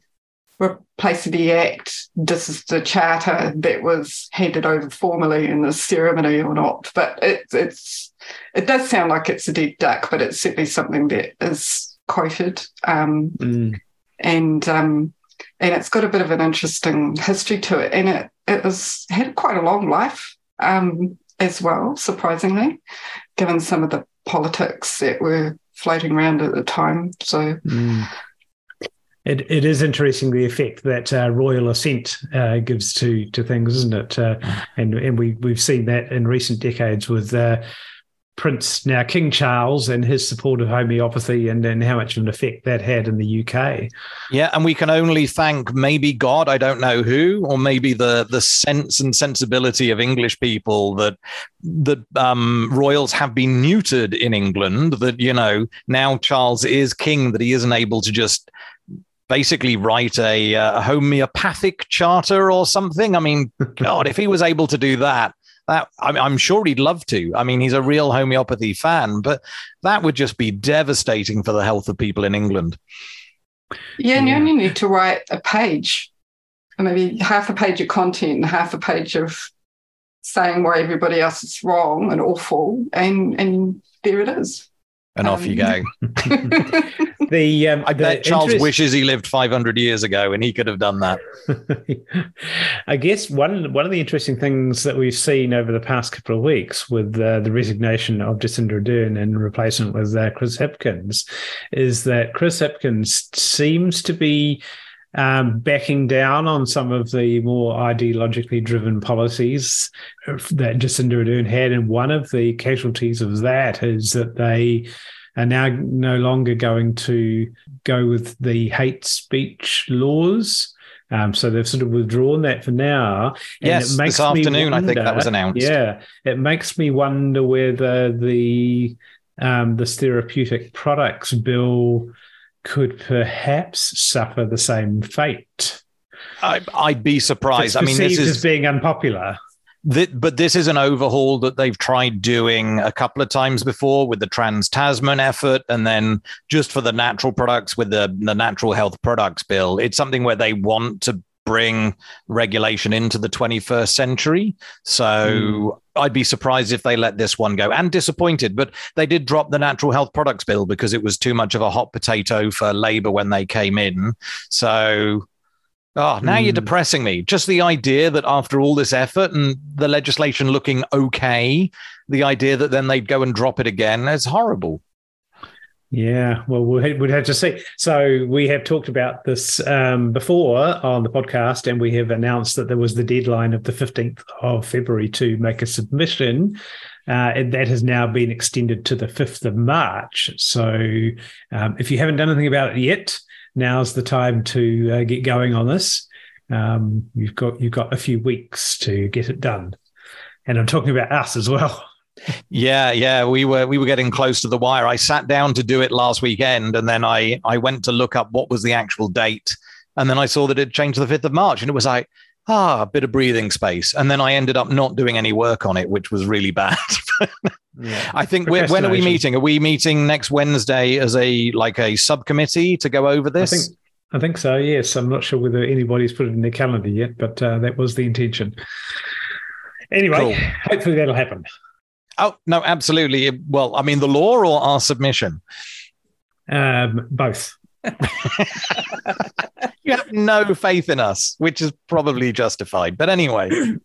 replace the act. This is the charter that was handed over formally in the ceremony or not. But it, it's it does sound like it's a dead duck, but it's certainly something that is quoted. Um, mm. And um, and it's got a bit of an interesting history to it, and it it was had quite a long life um, as well, surprisingly, given some of the politics that were floating around at the time. So. Mm it, it is interesting the effect that uh, royal assent uh, gives to to things, isn't it? Uh, and and we we've seen that in recent decades with uh, Prince now King Charles and his support of homeopathy and, and how much of an effect that had in the UK. Yeah, and we can only thank maybe God, I don't know who, or maybe the the sense and sensibility of English people that that um, royals have been neutered in England. That you know now Charles is king, that he isn't able to just basically write a, uh, a homeopathic charter or something. I mean, God, if he was able to do that, that I'm, I'm, sure he'd love to. I mean, he's a real homeopathy fan, but that would just be devastating for the health of people in England. Yeah, and you only need to write a page, maybe half a page of content and half a page of saying why everybody else is wrong and awful, and and there it is and um, off you go. the um, I bet Charles interest... wishes he lived 500 years ago and he could have done that. I guess one one of the interesting things that we've seen over the past couple of weeks with uh, the resignation of Jacinda Ardern and replacement with uh, Chris Hipkins is that Chris Hipkins seems to be um, backing down on some of the more ideologically driven policies that Jacinda Ardern had. And one of the casualties of that is that they are now no longer going to go with the hate speech laws. Um, so they've sort of withdrawn that for now. yes, this afternoon, wonder, I think that was announced. Yeah, it makes me wonder whether the um, this therapeutic products bill could perhaps suffer the same fate. I, would be surprised. I mean, this is as being unpopular. but this is an overhaul that they've tried doing a couple of times before with the Trans Tasman effort, and then just for the natural products with the, the Natural Health Products Bill. It's something where they want to bring regulation into the 21st century. So mm. I'd be surprised if they let this one go and disappointed. But they did drop the natural health products bill because it was too much of a hot potato for Labour when they came in. So. Oh, now mm. you're hmm. depressing me. Just the idea that after all this effort and the legislation looking okay, the idea that then they'd go and drop it again is horrible. Yeah, well, we'd have to see. So we have talked about this um, before on the podcast, and we have announced that there was the deadline of the fifteenth of February to make a submission, uh, and that has now been extended to the fifth of March. So um, if you haven't done anything about it yet, now's the time to uh, get going on this. Um, you've got you've got a few weeks to get it done, and I'm talking about us as well. Yeah, yeah, we were we were getting close to the wire. I sat down to do it last weekend, and then I I went to look up what was the actual date, and then I saw that it changed to the fifth of March, and it was like, ah, a bit of breathing space. And then I ended up not doing any work on it, which was really bad. yeah. I think when are we meeting? Are we meeting next Wednesday as a like a subcommittee to go over this? I think, I think so. Yes, I'm not sure whether anybody's put it in their calendar yet, but uh, that was the intention. Anyway, cool. hopefully that'll happen. Oh no, absolutely. Well, I mean, the law or our submission? Um, both. you have no faith in us, which is probably justified. But anyway.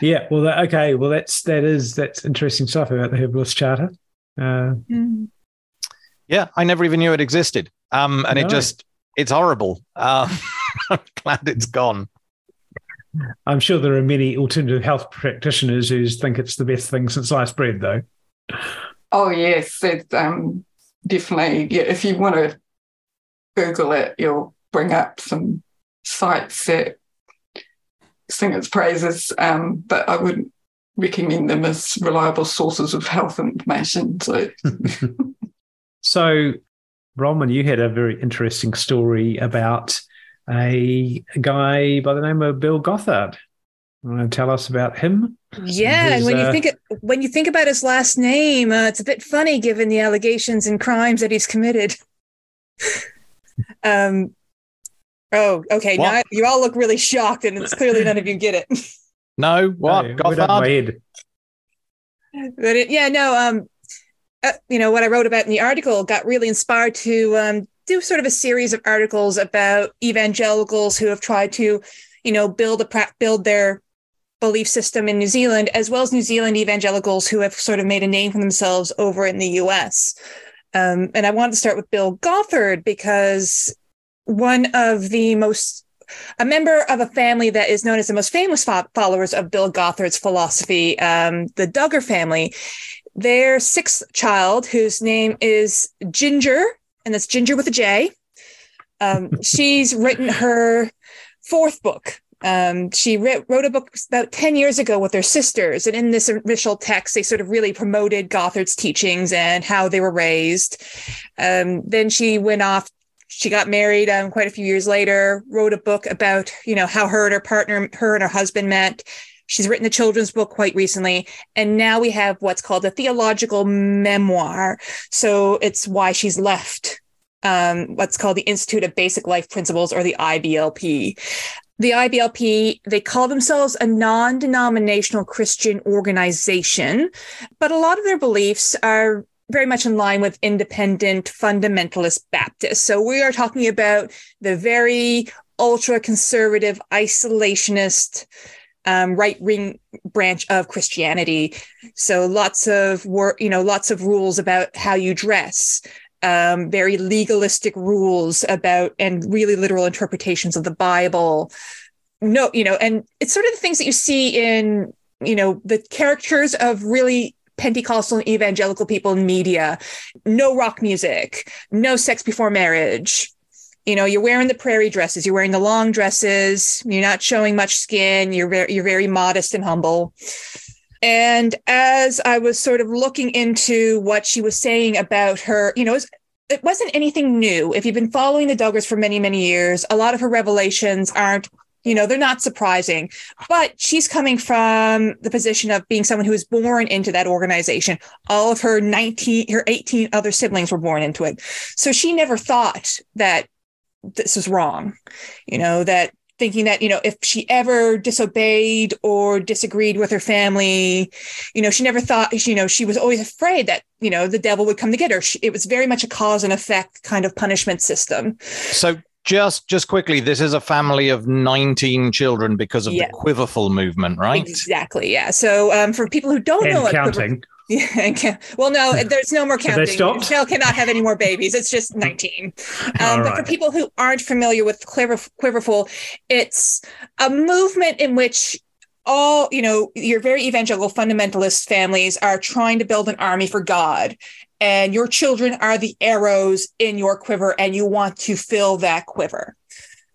yeah. Well, that, okay. Well, that's that is that's interesting stuff about the Herbalist Charter. Uh, mm. Yeah, I never even knew it existed. Um, and no. it just it's horrible. Uh, I'm glad it's gone. I'm sure there are many alternative health practitioners who think it's the best thing since sliced bread, though. Oh yes, it's um, definitely. Yeah, if you want to Google it, you'll bring up some sites that sing its praises, um, but I wouldn't recommend them as reliable sources of health information. So, so Bronwyn, you had a very interesting story about a guy by the name of Bill Gothard. Want to tell us about him? Yeah, his, and when uh, you think when you think about his last name, uh, it's a bit funny given the allegations and crimes that he's committed. um. Oh, okay. What? Now you all look really shocked, and it's clearly none of you get it. No, what no, Gothard? But it, yeah, no. Um, uh, you know what I wrote about in the article got really inspired to um, do sort of a series of articles about evangelicals who have tried to, you know, build a build their belief system in New Zealand, as well as New Zealand evangelicals who have sort of made a name for themselves over in the U.S. Um, and I wanted to start with Bill Gothard because one of the most a member of a family that is known as the most famous fo- followers of Bill Gothard's philosophy, um, the Duggar family. Their sixth child, whose name is Ginger, and that's Ginger with a J. Um, she's written her fourth book. Um, she wrote, wrote a book about 10 years ago with her sisters. And in this initial text, they sort of really promoted Gothard's teachings and how they were raised. Um, then she went off, she got married um, quite a few years later, wrote a book about, you know, how her and her partner, her and her husband met. She's written a children's book quite recently. And now we have what's called a theological memoir. So it's why she's left um, what's called the Institute of Basic Life Principles or the IBLP. The IBLP, they call themselves a non denominational Christian organization, but a lot of their beliefs are very much in line with independent fundamentalist Baptists. So we are talking about the very ultra conservative, isolationist um, right wing branch of Christianity. So lots of work, you know, lots of rules about how you dress, um, very legalistic rules about and really literal interpretations of the Bible. No, you know, and it's sort of the things that you see in, you know, the characters of really Pentecostal and evangelical people in media. No rock music, no sex before marriage, you know you're wearing the prairie dresses you're wearing the long dresses you're not showing much skin you're very you're very modest and humble. And as i was sort of looking into what she was saying about her you know it wasn't anything new. If you've been following the duggars for many many years a lot of her revelations aren't you know they're not surprising. But she's coming from the position of being someone who was born into that organization. All of her 19 her 18 other siblings were born into it. So she never thought that this is wrong you know that thinking that you know if she ever disobeyed or disagreed with her family you know she never thought you know she was always afraid that you know the devil would come to get her. She, it was very much a cause and effect kind of punishment system. So just just quickly this is a family of 19 children because of yeah. the quiverful movement right? Exactly yeah. So um, for people who don't and know counting quiver- yeah, well, no, there's no more counting. Michelle cannot have any more babies. It's just 19. Um, right. But for people who aren't familiar with Quiver, Quiverful, it's a movement in which all, you know, your very evangelical fundamentalist families are trying to build an army for God. And your children are the arrows in your quiver, and you want to fill that quiver.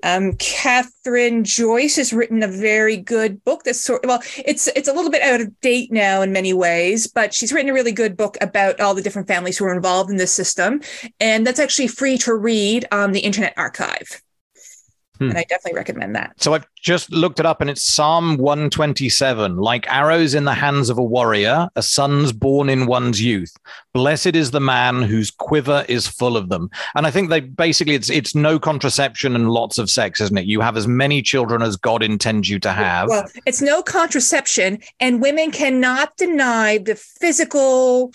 Um, Kathryn Joyce has written a very good book. That's sort well, it's it's a little bit out of date now in many ways, but she's written a really good book about all the different families who are involved in this system, and that's actually free to read on the Internet Archive. Hmm. And I definitely recommend that. So I've just looked it up and it's Psalm 127. Like arrows in the hands of a warrior, a son's born in one's youth. Blessed is the man whose quiver is full of them. And I think they basically it's it's no contraception and lots of sex, isn't it? You have as many children as God intends you to have. Well, it's no contraception, and women cannot deny the physical,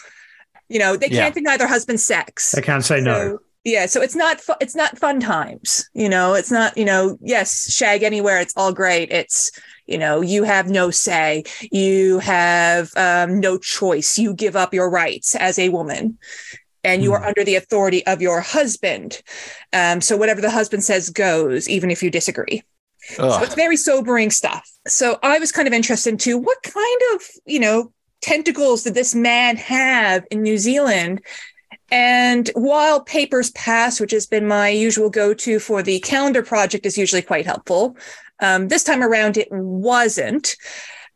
you know, they can't yeah. deny their husband's sex. They can't say so, no yeah so it's not fu- it's not fun times you know? It's not you know yes shag anywhere it's all great. It's you know you have no say. You have um, no choice. You give up your rights as a woman and you are hmm. under the authority of your husband. Um, so whatever the husband says goes even if you disagree. Ugh. so it's very sobering stuff. So i was kind of interested into what kind of you know tentacles did this man have in new zealand and while Papers Past, which has been my usual go to for the calendar project, is usually quite helpful, um, this time around it wasn't.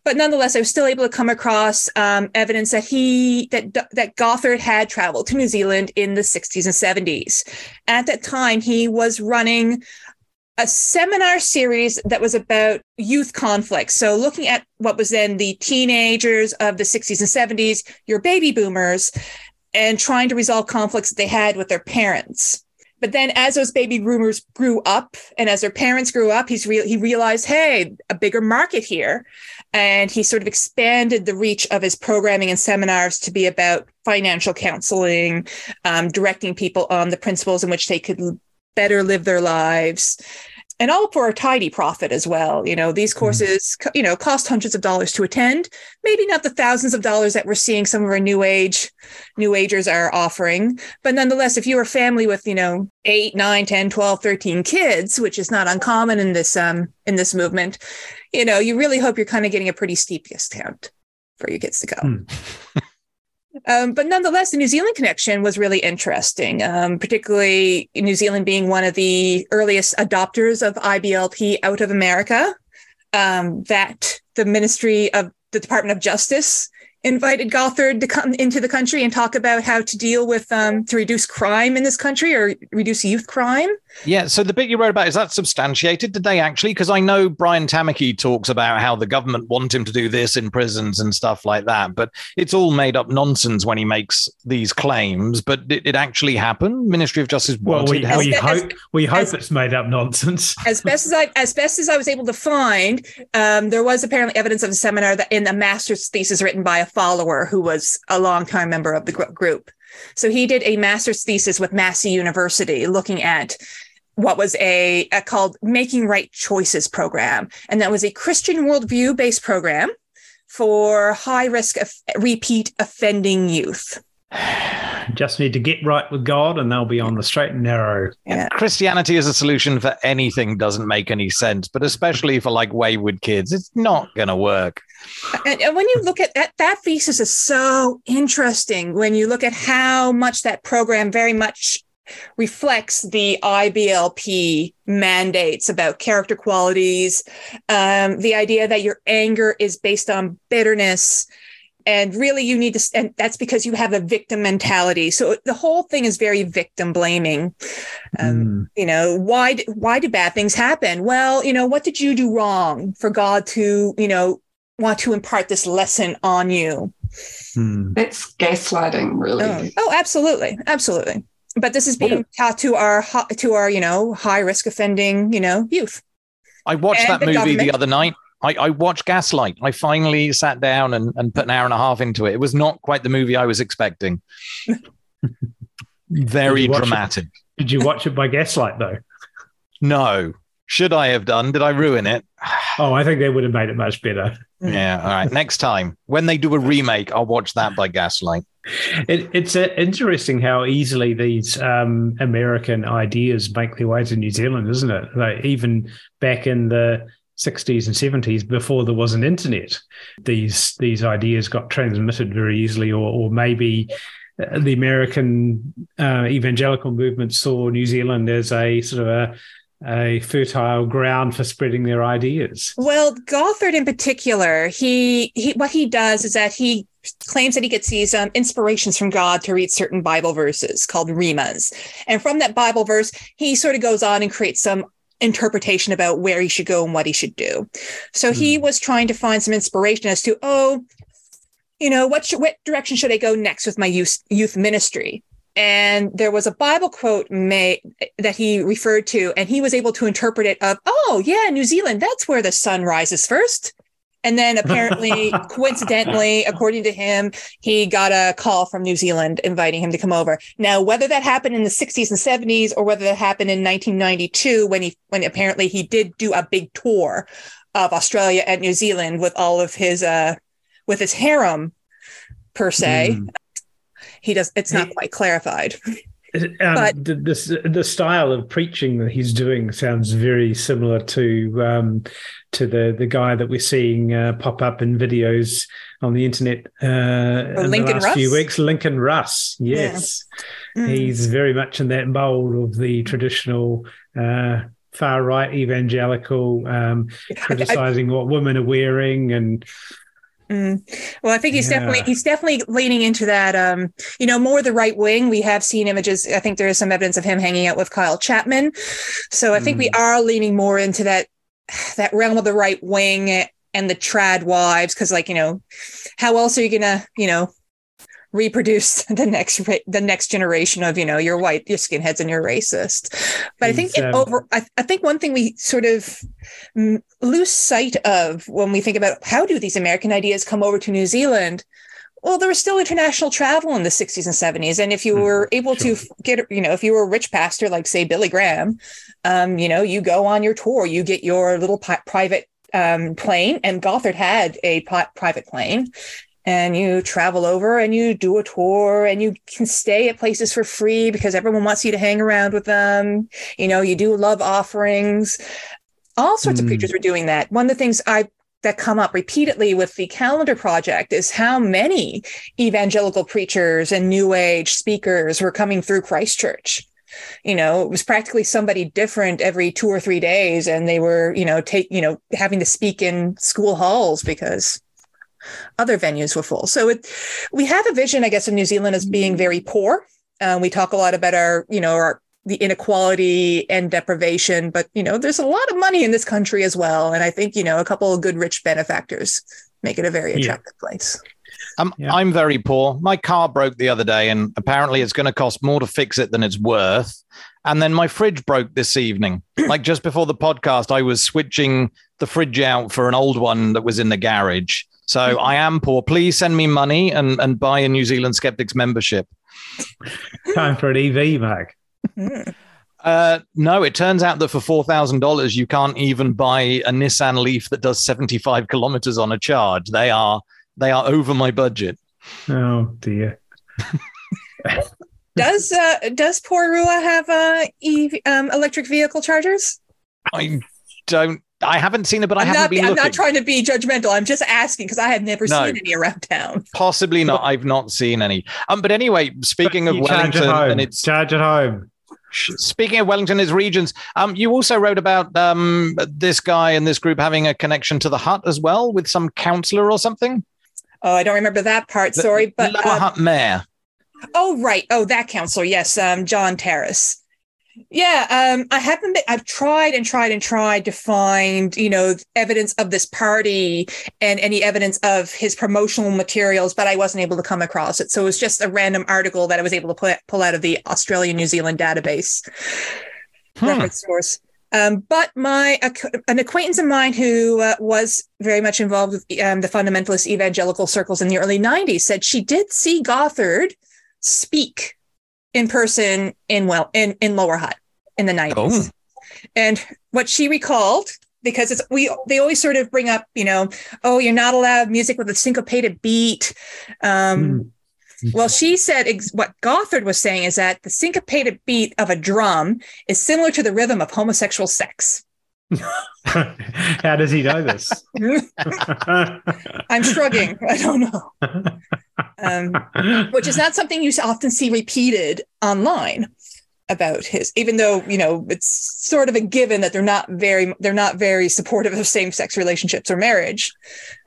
But nonetheless, I was still able to come across um, evidence that he that that Gothard had traveled to New Zealand in the 60s and 70s. At that time, he was running a seminar series that was about youth conflict. So, looking at what was then the teenagers of the 60s and 70s, your baby boomers, and trying to resolve conflicts that they had with their parents. But then, as those baby boomers grew up, and as their parents grew up, he's re- he realized, hey, a bigger market here, and he sort of expanded the reach of his programming and seminars to be about financial counseling, um, directing people on the principles in which they could better live their lives, and all for a tidy profit as well. You know, these mm-hmm. courses, you know, cost hundreds of dollars to attend, maybe not the thousands of dollars that we're seeing some of our new age, new agers are offering. But nonetheless, if you're a family with, you know, eight, nine, 10, 12, 13 kids, which is not uncommon in this, um, in this movement, you know, you really hope you're kind of getting a pretty steep discount for your kids to go. Um, but nonetheless, the New Zealand connection was really interesting, um, particularly New Zealand being one of the earliest adopters of IBLP out of America. Um, that the Ministry of the Department of Justice invited Gothard to come into the country and talk about how to deal with um, to reduce crime in this country or reduce youth crime. Yeah. So the bit you wrote about is that substantiated? Did they actually? Because I know Brian Tamaki talks about how the government want him to do this in prisons and stuff like that, but it's all made up nonsense when he makes these claims. But did it actually happen? Ministry of Justice well, we, we hope we hope as, it's made up nonsense. As best as I as best as I was able to find, um, there was apparently evidence of a seminar that in a master's thesis written by a follower who was a longtime member of the group. So he did a master's thesis with Massey University looking at what was a, a called Making Right Choices program. And that was a Christian worldview based program for high risk of repeat offending youth. Just need to get right with God and they'll be on the straight and narrow. Yeah. Christianity as a solution for anything doesn't make any sense, but especially for like wayward kids, it's not going to work. And, and, when you look at that, that thesis is so interesting when you look at how much that program very much reflects the IBLP mandates about character qualities, um, the idea that your anger is based on bitterness, and really you need to and that's because you have a victim mentality. So the whole thing is very victim blaming. Um, mm. you know why why do bad things happen? Well you know what did you do wrong for god to you know want to impart this lesson on you? Mm. it's gaslighting really. Oh, oh absolutely. Absolutely. But this is being taught to our to our you know high risk offending you know youth. I watched and that the movie government. the other night I, I, watched Gaslight. I finally sat down and, and put an hour and a half into it. It was not quite the movie I was expecting. Very did dramatic. It? Did you watch it by Gaslight though? No. Should I have done? Did I ruin it? Oh, I think they would have made it much better. Yeah. All right. Next time, when they do a remake, I'll watch that by Gaslight. It, it's uh, interesting how easily these um, American ideas make their way to New Zealand, isn't it? Like even back in the 60s and 70s before there was an internet these these ideas got transmitted very easily or, or maybe uh, the american uh, evangelical movement saw new zealand as a sort of a a fertile ground for spreading their ideas. Well, Gothard in particular, he, he what he does is that he claims that he gets these um, inspirations from God to read certain Bible verses called rhemas, and from that Bible verse, he sort of goes on and creates some interpretation about where he should go and what he should do. So mm. he hmm. was trying to find some inspiration as to, oh, you know, what should, what direction should I go next with my youth youth ministry? And there was a Bible quote made that he referred to, and he was able to interpret it of, oh yeah, New Zealand, that's where the sun rises first. And then apparently, coincidentally, according to him, he got a call from New Zealand inviting him to come over. Now, whether that happened in the 60s and 70s or whether that happened in 1992 when he when apparently he did do a big tour of Australia and New Zealand with all of his uh with his harem per se. Mm. He does it's not quite clarified. Um, but, the, the, the style of preaching that he's doing sounds very similar to um, to the the guy that we're seeing uh, pop up in videos on the internet uh, in the last Russ? few weeks. Lincoln Russ, yes, yeah. mm. he's very much in that mold of the traditional. Uh, far right evangelical um, criticizing I, what women are wearing and Mm. Well, I think he's yeah. definitely he's definitely leaning into that. Um, you know, more the right wing. We have seen images. I think there is some evidence of him hanging out with Kyle Chapman. So I think mm. we are leaning more into that that realm of the right wing and the trad wives. Because, like, you know, how else are you gonna, you know, reproduce the next the next generation of you know you're white you're skinheads and you're racist. But i think um, over I, I, think one thing we sort of lose sight of when we think about how do these american ideas come over to new zealand well there was still international travel in the 60s and 70s and if you were able sure. to get you know if you were a rich pastor like say billy graham um, you know you go on your tour you get your little pi- private um, plane, and Gothard had a private plane, and you travel over and you do a tour and you can stay at places for free because everyone wants you to hang around with them. You know, you do love offerings. All sorts mm. of preachers were doing that. One of the things I that come up repeatedly with the calendar project is how many evangelical preachers and new age speakers were coming through Christchurch you know it was practically somebody different every two or three days and they were you know take you know having to speak in school halls because other venues were full. So it, we have a vision, I guess, of New Zealand as being very poor. Um, we talk a lot about our, you know, our the inequality and deprivation, but you know, there's a lot of money in this country as well. And I think you know, a couple of good rich benefactors make it a very attractive yeah. place. Um, yeah. I'm very poor. My car broke the other day, and apparently it's going to cost more to fix it than it's worth. And then my fridge broke this evening. like just before the podcast, I was switching the fridge out for an old one that was in the garage. So I am poor. Please send me money and, and buy a New Zealand Skeptics membership. Time for an EV, Mark. Uh, no, it turns out that for four thousand dollars, you can't even buy a Nissan Leaf that does seventy-five kilometers on a charge. They are they are over my budget. Oh dear. does uh, does Porirua have uh, EV, um, electric vehicle chargers? I don't I haven't seen it, but I I'm haven't not, been. I'm looking. not trying to be judgmental. I'm just asking because I have never no, seen any around town. Possibly not. I've not seen any. Um, but anyway, speaking of Wellington, and it's charge at home. Speaking of Wellington, his regions, um, you also wrote about um this guy and this group having a connection to the Hutt as well with some councillor or something. Oh, I don't remember that part. The, Sorry, but Lower uh, Hutt Mayor. Oh, right. Oh, that councillor. Yes, um, John Terris. Yeah, um, I haven't been, I've tried and tried and tried to find, you know, evidence of this party and any evidence of his promotional materials, but I wasn't able to come across it. So it was just a random article that I was able to pull, pull out of the Australia New Zealand database hmm. reference source. Um, but my an acquaintance of mine who uh, was very much involved with um, the fundamentalist evangelical circles in the early 90s said she did see Gothard speak in person in well in in Lower Hutt in the 90s. Oh. And what she recalled because it's we they always sort of bring up, you know, oh, you're not allowed music with a syncopated beat. Um, mm. Well, she said ex- what Gothard was saying is that the syncopated beat of a drum is similar to the rhythm of homosexual sex. How does he know this? I'm shrugging. I don't know. Um, which is not something you often see repeated online about his even though you know it's sort of a given that they're not very they're not very supportive of same-sex relationships or marriage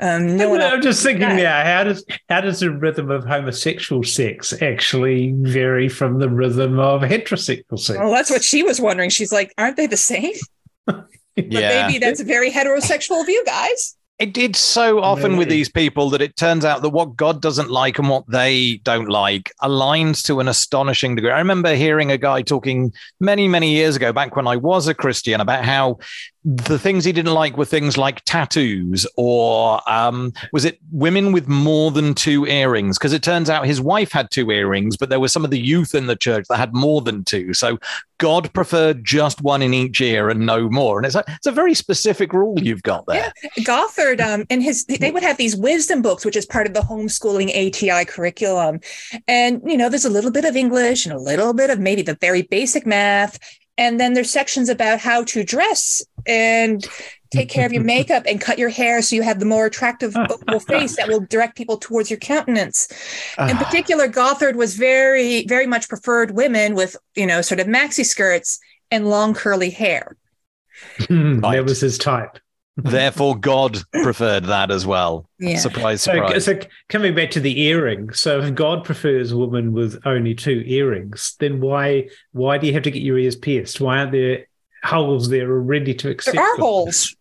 um no one i'm just thinking now how does how does the rhythm of homosexual sex actually vary from the rhythm of heterosexual sex well that's what she was wondering she's like aren't they the same but yeah. maybe that's a very heterosexual view, guys. It, it's so often with these people that it turns out that what God doesn't like and what they don't like aligns to an astonishing degree. I remember hearing a guy talking many, many years ago, back when I was a Christian, about how the things he didn't like were things like tattoos or um, was it women with more than two earrings? Because it turns out his wife had two earrings, but there were some of the youth in the church that had more than two. So God preferred just one in each ear and no more. And it's a, it's a very specific rule you've got there. Yeah. Gothard, um, and his, they would have these wisdom books, which is part of the homeschooling ATI curriculum. And, you know, there's a little bit of English and a little bit of maybe the very basic math and then there's sections about how to dress and take care of your makeup and cut your hair so you have the more attractive face that will direct people towards your countenance. In ah. particular, Gothard was very, very much preferred women with, you know, sort of maxi skirts and long curly hair. right. That was his type. Therefore, God preferred that as well. Yeah. Surprise, surprise. So, so coming back to the earring. So if God prefers a woman with only two earrings, then why why do you have to get your ears pierced? Why aren't there holes there ready to accept? There are them? holes.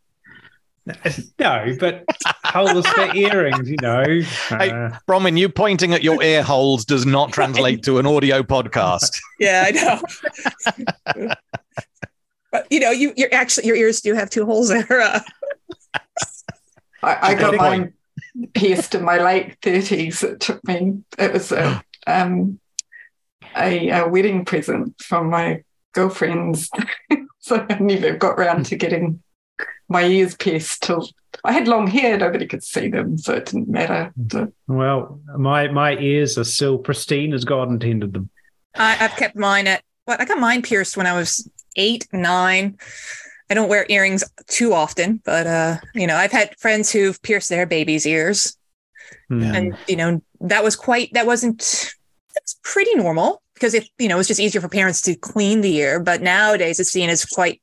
No, but holes for earrings, you know. Hey, uh, Bronwyn, you pointing at your ear holes does not translate to an audio podcast. Yeah, I know. but you know, you you're actually your ears do have two holes there. Uh, I, I got mine pierced in my late thirties. It took me. It was a um, a, a wedding present from my girlfriends, so I never got round to getting my ears pierced till I had long hair. Nobody could see them, so it didn't matter. Well, my my ears are still pristine as God intended them. I, have kept mine at what I got mine pierced when I was eight, nine. I don't wear earrings too often, but uh, you know, I've had friends who've pierced their baby's ears. Yeah. And you know, that was quite that wasn't that was pretty normal because if you know it was just easier for parents to clean the ear. But nowadays it's seen as quite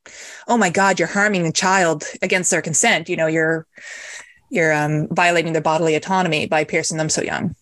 oh my god you're harming the child against their consent. You know you're you're um, violating their bodily autonomy by piercing them so young.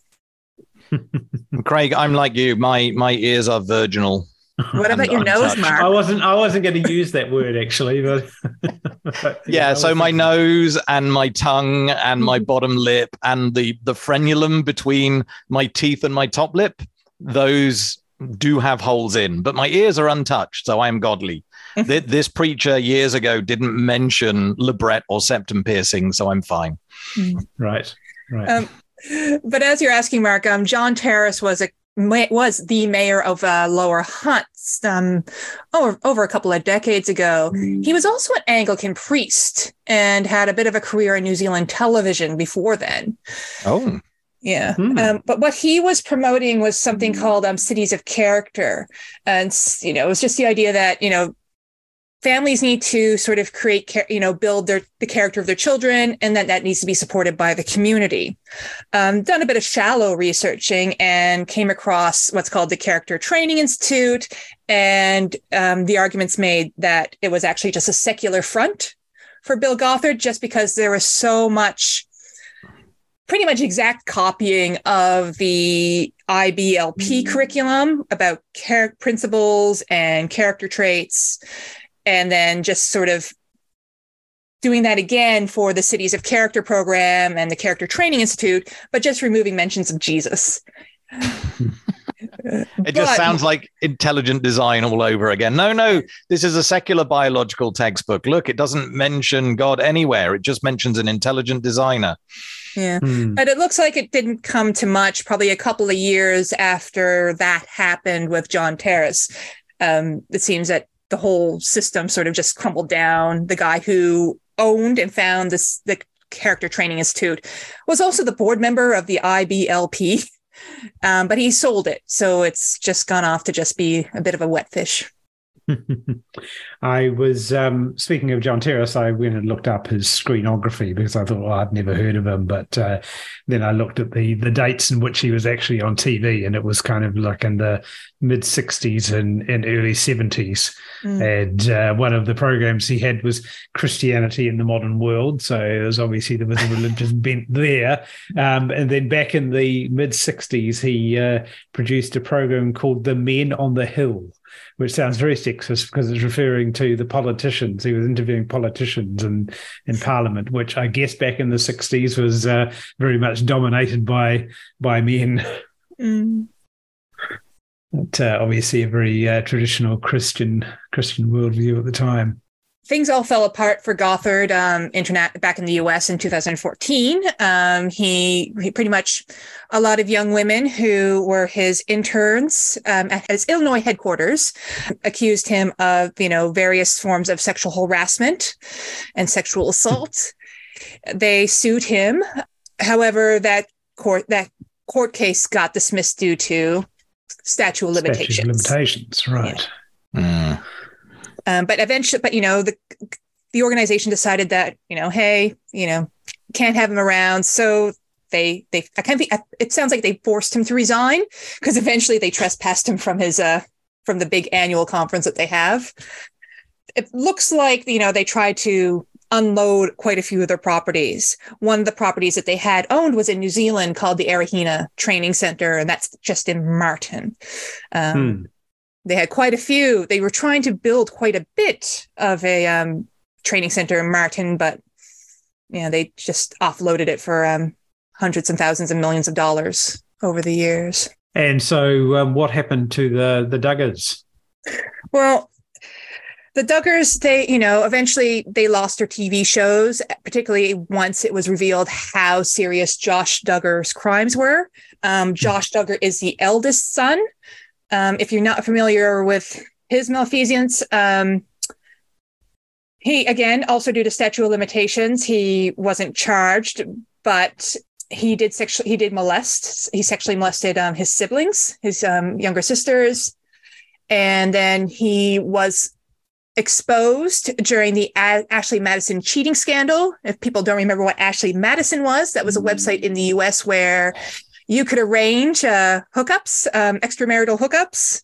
Craig i'm like you. My my ears are virginal what about your nose, Mark? I wasn't. I wasn't going to use that word actually, but, but yeah. yeah so my thinking. nose and my tongue and my bottom lip and the the frenulum between my teeth and my top lip, those do have holes in, but my ears are untouched, so I am godly. this preacher years ago didn't mention labret or septum piercing, so I'm fine. Hmm. Right. Right. Um, but as you're asking, Mark, um, John Terris was a was the mayor of uh, Lower Hutt um, over, over a couple of decades ago. He was also an Anglican priest and had a bit of a career in New Zealand television before then. Oh. Yeah. Hmm. Um, but what he was promoting was something called um, Cities of Character. And, you know, it was just the idea that, you know, families need to sort of create, you know, build their the character of their children, and that that needs to be supported by the community. Um, done a bit of shallow researching and came across what's called the Character Training Institute, and um, the arguments made that it was actually just a secular front for Bill Gothard, just because there was so much pretty much exact copying of the IBLP mm-hmm. curriculum about character principles and character traits and then just sort of doing that again for the Cities of Character program and the Character Training Institute, but just removing mentions of Jesus. it but, just sounds like intelligent design all over again. No, no, this is a secular biological textbook. Look, it doesn't mention God anywhere, it just mentions an intelligent designer. Yeah. Hmm. But it looks like it didn't come to much, probably a couple of years after that happened with John Terris. Um, it seems that the whole system sort of just crumbled down. The guy who owned and found this the character training institute was also the board member of the IBLP, um, but he sold it, so it's just gone off to just be a bit of a wet fish. I was um, speaking of John Terris. I went and looked up his screenography because I thought well, I'd never heard of him. But uh, then I looked at the the dates in which he was actually on TV, and it was kind of like in the mid '60s and, and early '70s. Mm. And uh, one of the programs he had was Christianity in the Modern World. So it was obviously there was a religious bent there. Um, and then back in the mid '60s, he uh, produced a program called The Men on the Hill which sounds very sexist because it's referring to the politicians. He was interviewing politicians in, in Parliament, which I guess back in the 60s was uh, very much dominated by by men. Mm. But, uh, obviously, a very uh, traditional Christian Christian worldview at the time things all fell apart for Gothard um, internet back in the U.S. in 2014. Um, he, he, pretty much a lot of young women who were his interns um, at his Illinois headquarters accused him of you know various forms of sexual harassment and sexual assault. they sued him. However, that court that court case got dismissed due to statute of limitations. Statute of limitations, right. Yeah. Mm. Um, but eventually, but you know, the the organization decided that you know, hey, you know, can't have him around, so they they I can't be. it sounds like they forced him to resign because eventually they trespassed him from his uh from the big annual conference that they have. It looks like you know they tried to unload quite a few of their properties. One of the properties that they had owned was in New Zealand called the Erahina Training Center, and that's just in Marton. Um, hmm they had quite a few. They were trying to build quite a bit of a um, training center in Marton, but yeah, they just offloaded it for um, hundreds and thousands and millions of dollars over the years. And so, um, what happened to the the Duggars? Well, the Duggars, they, you know, eventually they lost their TV shows, particularly once it was revealed how serious Josh Duggar's crimes were. Um, Josh Duggar is the eldest son um, if you're not familiar with his malfeasance, um, he again also due to statute of limitations, he wasn't charged, but he did sexually he did molest. He sexually molested um, his siblings, his um, younger sisters, and then he was exposed during the a- Ashley Madison cheating scandal. If people don't remember what Ashley Madison was, that was a website in the U.S. where you could arrange uh, hookups, um, extramarital hookups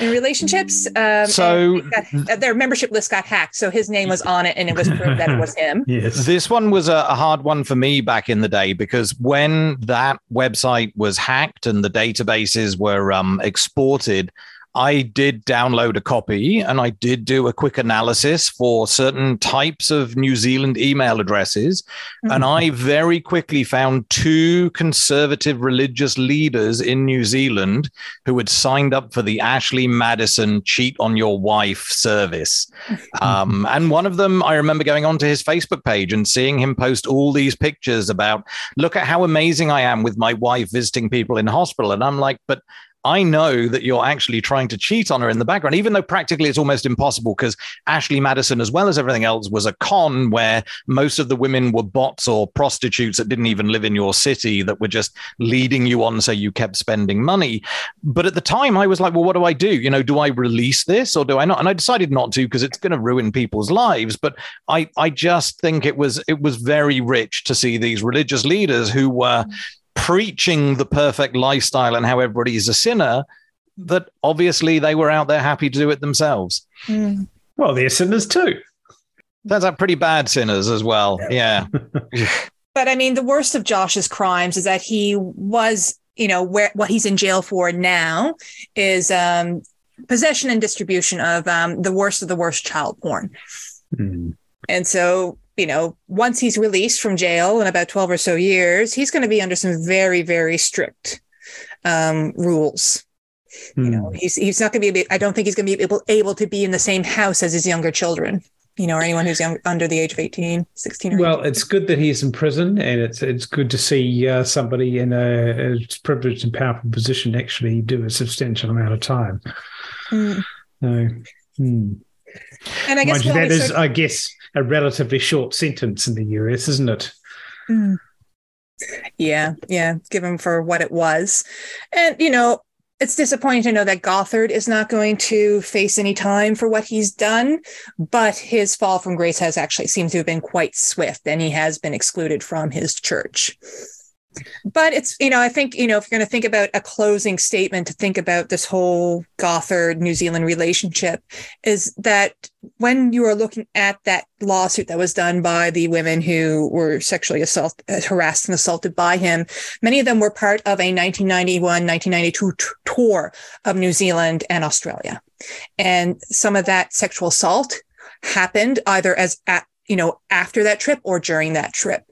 in relationships. Um, so got, their membership list got hacked, so his name was on it, and it was proved that it was him. Yes. This one was a, a, hard one for me back in the day because when that website was hacked and the databases were um, exported, I did download a copy and I did do a quick analysis for certain types of New Zealand email addresses. Mm-hmm. And I very quickly found two conservative religious leaders in New Zealand who had signed up for the Ashley Madison Cheat on Your Wife service. Um, and one of them, I remember going onto his Facebook page and seeing him post all these pictures about, look at how amazing I am with my wife visiting people in hospital. And I'm like, but I know that you're actually trying to cheat on her in the background, even though practically it's almost impossible because Ashley Madison, as well as everything else, was a con where most of the women were bots or prostitutes that didn't even live in your city that were just leading you on so you kept spending money. But at the time, I was like, well, what do I do? You know, do I release this or do I not? And I decided not to because it's going to ruin people's lives. But I, I just think it was it was very rich to see these religious leaders who were mm. Preaching the perfect lifestyle and how everybody is a sinner, that obviously they were out there happy to do it themselves. Mm. Well, they're sinners too. Turns out pretty bad sinners as well. Yeah. yeah. but I mean, the worst of Josh's crimes is that he was, you know, where what he's in jail for now is um, possession and distribution of um, the worst of the worst child porn. Mm. And so you know, once he's released from jail in about 12 or so years, he's going to be under some very, very strict um, rules. You know, hmm. he's he's not going to be. I don't think he's going to be able able to be in the same house as his younger children. You know, or anyone who's young, under the age of 18, 16. well, it's good that he's in prison, and it's it's good to see uh, somebody in a, a, privileged and powerful position actually do a substantial amount of time. Hmm. So, hmm. And I guess you, that is, I guess, a relatively short sentence in the US, isn't it? Mm. Yeah, yeah, given for what it was. And, you know, it's disappointing to know that Gothard is not going to face any time for what he's done, but his fall from grace has actually seemed to have been quite swift, and he has been excluded from his church. But it's you know i think you know if you're going to think about a closing statement to think about this whole gothard new zealand relationship is that when you are looking at that lawsuit that was done by the women who were sexually assaulted uh, harassed and assaulted by him many of them were part of a 1991 1992 t- tour of new zealand and australia. And some of that sexual assault happened either as at you know after that trip or during that trip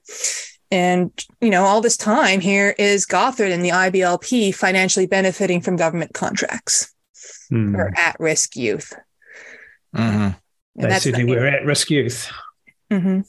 and, you know, all this time here is Gothard and the IBLP financially benefiting from government contracts mm. for at risk youth. Mm-hmm. Basically, we're at risk youth. Mm-hmm.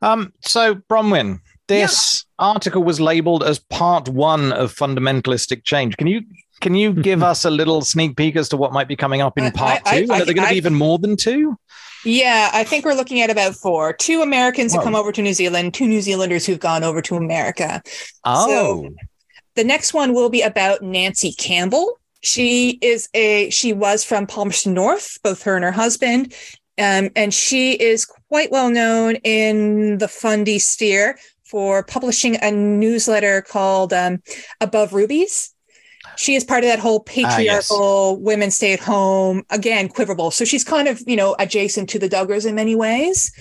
Um, so, Bronwyn, this yeah. article was labeled as part one of Fundamentalist Exchange. Can you can you give us a little sneak peek as to what might be coming up in part I, I, two? I, Are there going to be even more than two? Yeah, I think we're looking at about four. Two Americans who come over to New Zealand, two New Zealanders who've gone over to America. Oh. So the next one will be about Nancy Campbell. She is a she was from Palmerston North, both her and her husband. Um, and she is quite well known in the fundy sphere for publishing a newsletter called um, Above Rubies she is part of that whole ah, patriarchal yes. women stay at home again Quiverfull so she's kind of you know adjacent to the duggars in many ways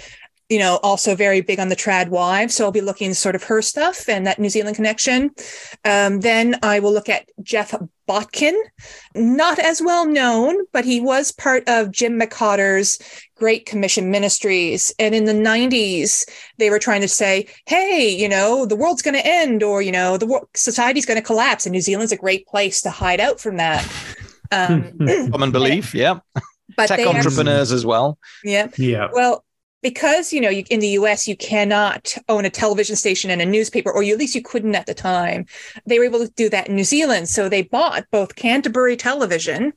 you know also very big on the trad wives so i'll be looking sort of her stuff and that new zealand connection um, then i will look at jeff botkin not as well known but he was part of jim McCotter's Great Commission Ministries. And in the 90s, they were trying to say, hey, you know, the world's going to end or, you know, the world, society's going to collapse. And New Zealand's a great place to hide out from that. Um, Common belief. Yeah. But Tech entrepreneurs as well. Yeah. Yeah. Well, because you know you, in the US you cannot own a television station and a newspaper or you, at least you couldn't at the time they were able to do that in New Zealand so they bought both Canterbury television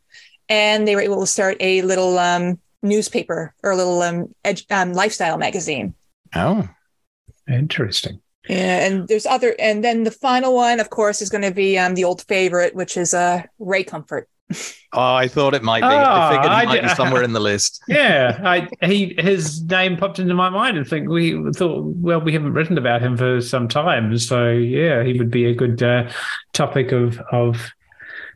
and they were able to start a little um, newspaper or a little um, ed- um, lifestyle magazine. Oh, interesting. Yeah, and there's other, and then the final one, of course, is going to be um, the old favorite, which is uh, Ray Comfort. Oh, I thought it might be. Oh, I figured he I might did, be somewhere in the list. Yeah, I, he his name popped into my mind, and think we thought, well, we haven't written about him for some time, so yeah, he would be a good uh, topic of of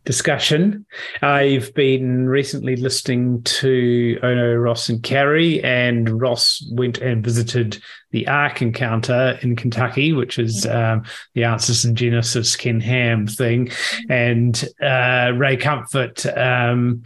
discussion. I've been recently listening to Ono, Ross, and Carey, and Ross went and visited the Ark encounter in Kentucky, which is mm-hmm. um, the Answers in Genesis Ken Ham thing. And uh, Ray Comfort um,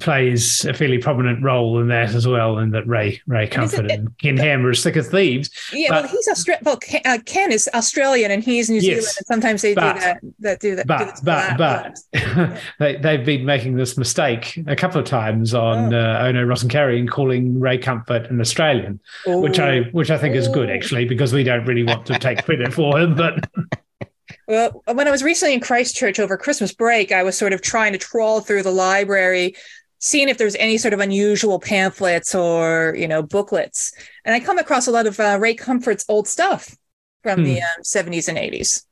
plays a fairly prominent role in that as well, and that Ray Ray Comfort it, and Ken Ham are as thick as thieves. Yeah, but, well, he's Australian. Well, Ken, uh, Ken, is Australian, and he's New Zealand. Yes, and sometimes they but, do that. That do that. But do but but they they've been making this mistake a couple of times on oh. uh, Ono Ross and Carey and calling Ray Comfort an Australian, Ooh. which I which I think Ooh. is good actually because we don't really want to take credit for him, but. Well, when I was recently in Christchurch over Christmas break, I was sort of trying to trawl through the library seeing if there's any sort of unusual pamphlets or you know booklets. And i come across a lot of uh, ray comfort's old stuff from hmm. the um, 70s and 80s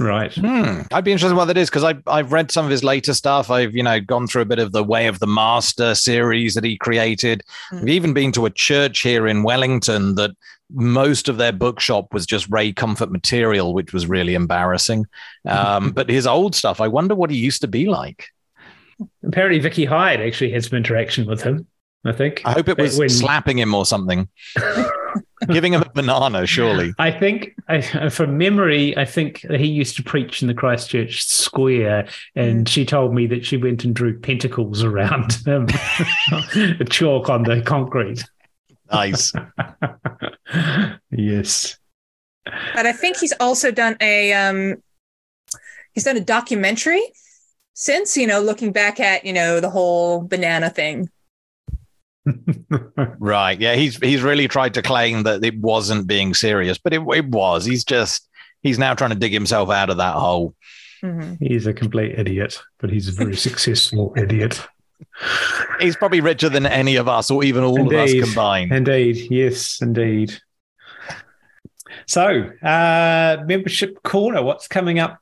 right. Hmm. i'd be interested in what that is because i've read some of his later stuff. I've you know gone through a bit of the way of the master series that he created. Hmm. i've even been to a church here in wellington that most of their bookshop was just ray comfort material which was really embarrassing. Um, but his old stuff i wonder what he used to be like Apparently, Vicki Hyde actually had some interaction with him. I think. I hope it was when... slapping him or something. Giving him a banana, surely. I think, I, from memory, I think he used to preach in the Christchurch Square, and mm. she told me that she went and drew pentacles around him, chalk on the concrete. Nice. yes. But I think he's also done a um, he's done a documentary since, you know, looking back at, you know, the whole banana thing. right. Yeah. He's he's really tried to claim that it wasn't being serious, but it, it was. He's just he's now trying to dig himself out of that hole. Mm-hmm. He's a complete idiot, but he's a very successful idiot. He's probably richer than any of us, or even all indeed, of us combined. Indeed, yes, indeed. So, uh, membership corner. What's coming up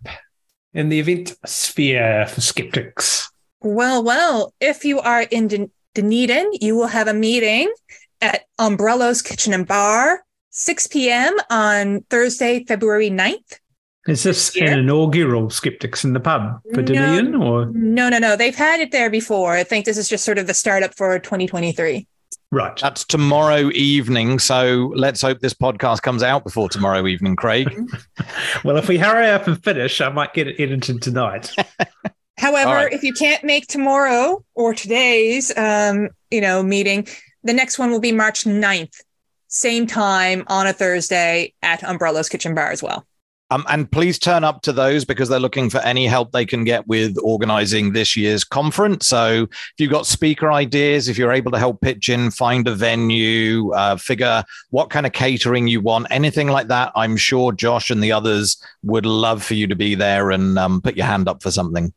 in the event sphere for skeptics? Well, well, if you are in Dun- Dunedin, you will have a meeting at Umbrellas Kitchen and Bar, 6 p.m. on Thursday, February 9th. Is this an inaugural Skeptics in the Pub for Dunedin, no, or no, no, no? They've had it there before. I think this is just sort of the startup for 2023. Right. That's tomorrow evening. So let's hope this podcast comes out before tomorrow evening, Craig. well, if we hurry up and finish, I might get it edited tonight. However, right. if you can't make tomorrow or today's, um, you know, meeting, the next one will be March 9th, same time on a Thursday at Umbrella's Kitchen Bar as well. Um, and please turn up to those because they're looking for any help they can get with organizing this year's conference. So if you've got speaker ideas, if you're able to help pitch in, find a venue, uh, figure what kind of catering you want, anything like that, I'm sure Josh and the others would love for you to be there and um, put your hand up for something.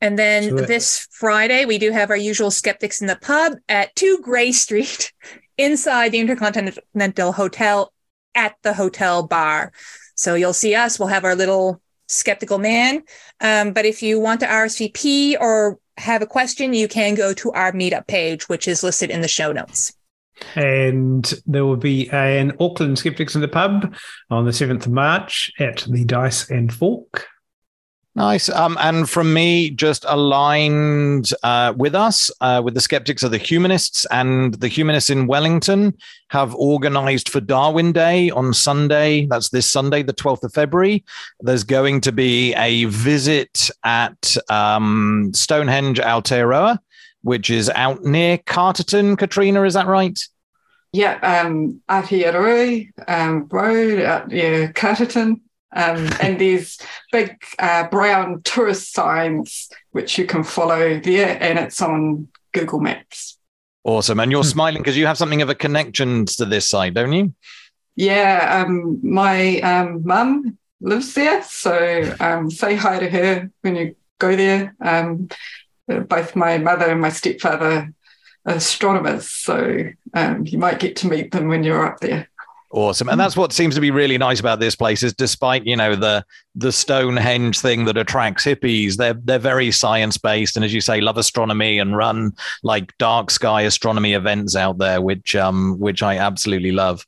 And then this Friday, we do have our usual Skeptics in the Pub at 2 Grey Street inside the Intercontinental Hotel at the hotel bar. So you'll see us. We'll have our little skeptical man. Um, but if you want to RSVP or have a question, you can go to our meetup page, which is listed in the show notes. And there will be an Auckland Skeptics in the Pub on the 7th of March at the Dice and Fork. Nice. Um, and from me, just aligned uh, with us, uh, with the skeptics of the humanists and the humanists in Wellington have organized for Darwin Day on Sunday. That's this Sunday, the 12th of February. There's going to be a visit at um, Stonehenge Aotearoa, which is out near Carterton. Katrina, is that right? Yeah, um, Aotearoa um, Road, out near Carterton. Um, and there's big uh, brown tourist signs which you can follow there, and it's on Google Maps. Awesome. And you're hmm. smiling because you have something of a connection to this site, don't you? Yeah. Um, my um, mum lives there. So um, say hi to her when you go there. Um, both my mother and my stepfather are astronomers. So um, you might get to meet them when you're up there. Awesome. And that's what seems to be really nice about this place is despite, you know, the the Stonehenge thing that attracts hippies, they're they're very science based and as you say, love astronomy and run like dark sky astronomy events out there, which um which I absolutely love.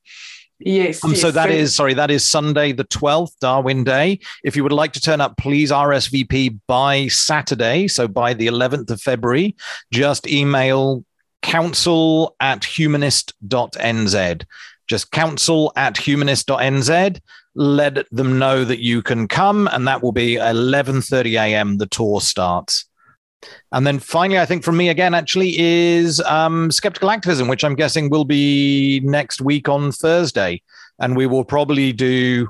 Yes. Um, yes so that so- is sorry, that is Sunday the 12th, Darwin Day. If you would like to turn up, please RSVP by Saturday. So by the 11th of February, just email council at humanist.nz just council at humanist.nz let them know that you can come and that will be 11.30 a.m the tour starts. And then finally i think from me again actually is um, skeptical activism which i'm guessing will be next week on thursday. And we will probably do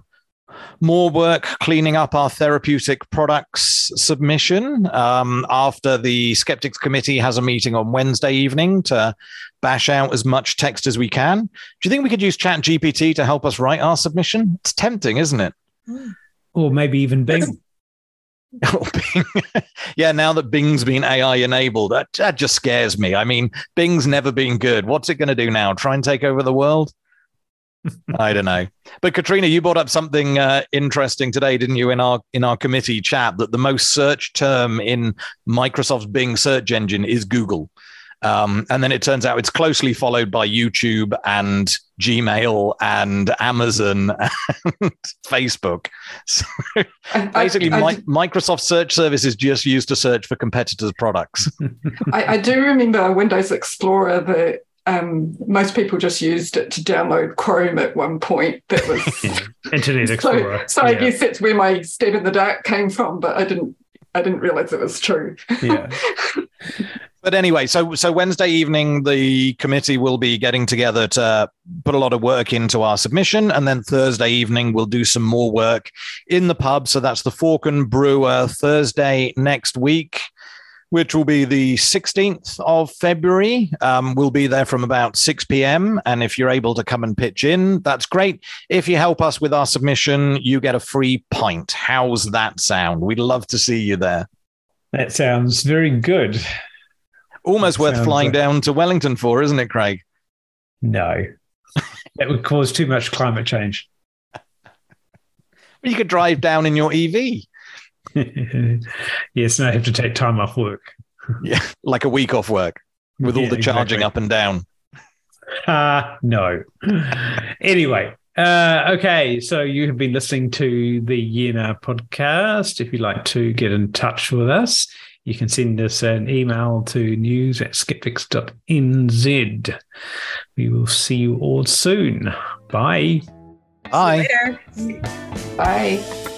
more work cleaning up our therapeutic products submission um, after the skeptics committee has a meeting on wednesday evening to bash out as much text as we can do you think we could use chat gpt to help us write our submission it's tempting isn't it or maybe even bing Oh, Bing. yeah, now that Bing's been AI enabled, that, that just scares me. I mean, Bing's never been good. What's it going to do now? Try and take over the world? I don't know. But Katrina, you brought up something uh, interesting today, didn't you, in our in our committee chat that the most searched term in Microsoft's Bing search engine is Google. Um, and then it turns out it's closely followed by YouTube and Gmail and Amazon and Facebook. So basically, I, I, Microsoft Search Service is just used to search for competitors' products. I, I do remember Windows Explorer that um, most people just used it to download Chrome at one point. That was yeah. Internet Explorer. So, so yeah. I guess that's where my step in the dark came from, but I didn't I didn't realize it was true. Yeah. but anyway, so so Wednesday evening, the committee will be getting together to put a lot of work into our submission, and then Thursday evening we'll do some more work in the pub. So that's the Fork and Brewer Thursday next week which will be the 16th of February. Um, we'll be there from about 6 p.m. And if you're able to come and pitch in, that's great. If you help us with our submission, you get a free pint. How's that sound? We'd love to see you there. That sounds very good. Almost that worth flying like... down to Wellington for, isn't it, Craig? No, that would cause too much climate change. you could drive down in your EV. yes, and I have to take time off work. yeah, like a week off work with all the charging exactly. up and down. Uh, no. anyway, Uh, okay, so you have been listening to the Yeah Nah podcast. If you'd like to get in touch with us, you can send us an email to news at skeptics.nz. We will see you all soon. Bye. Bye. Later. Bye.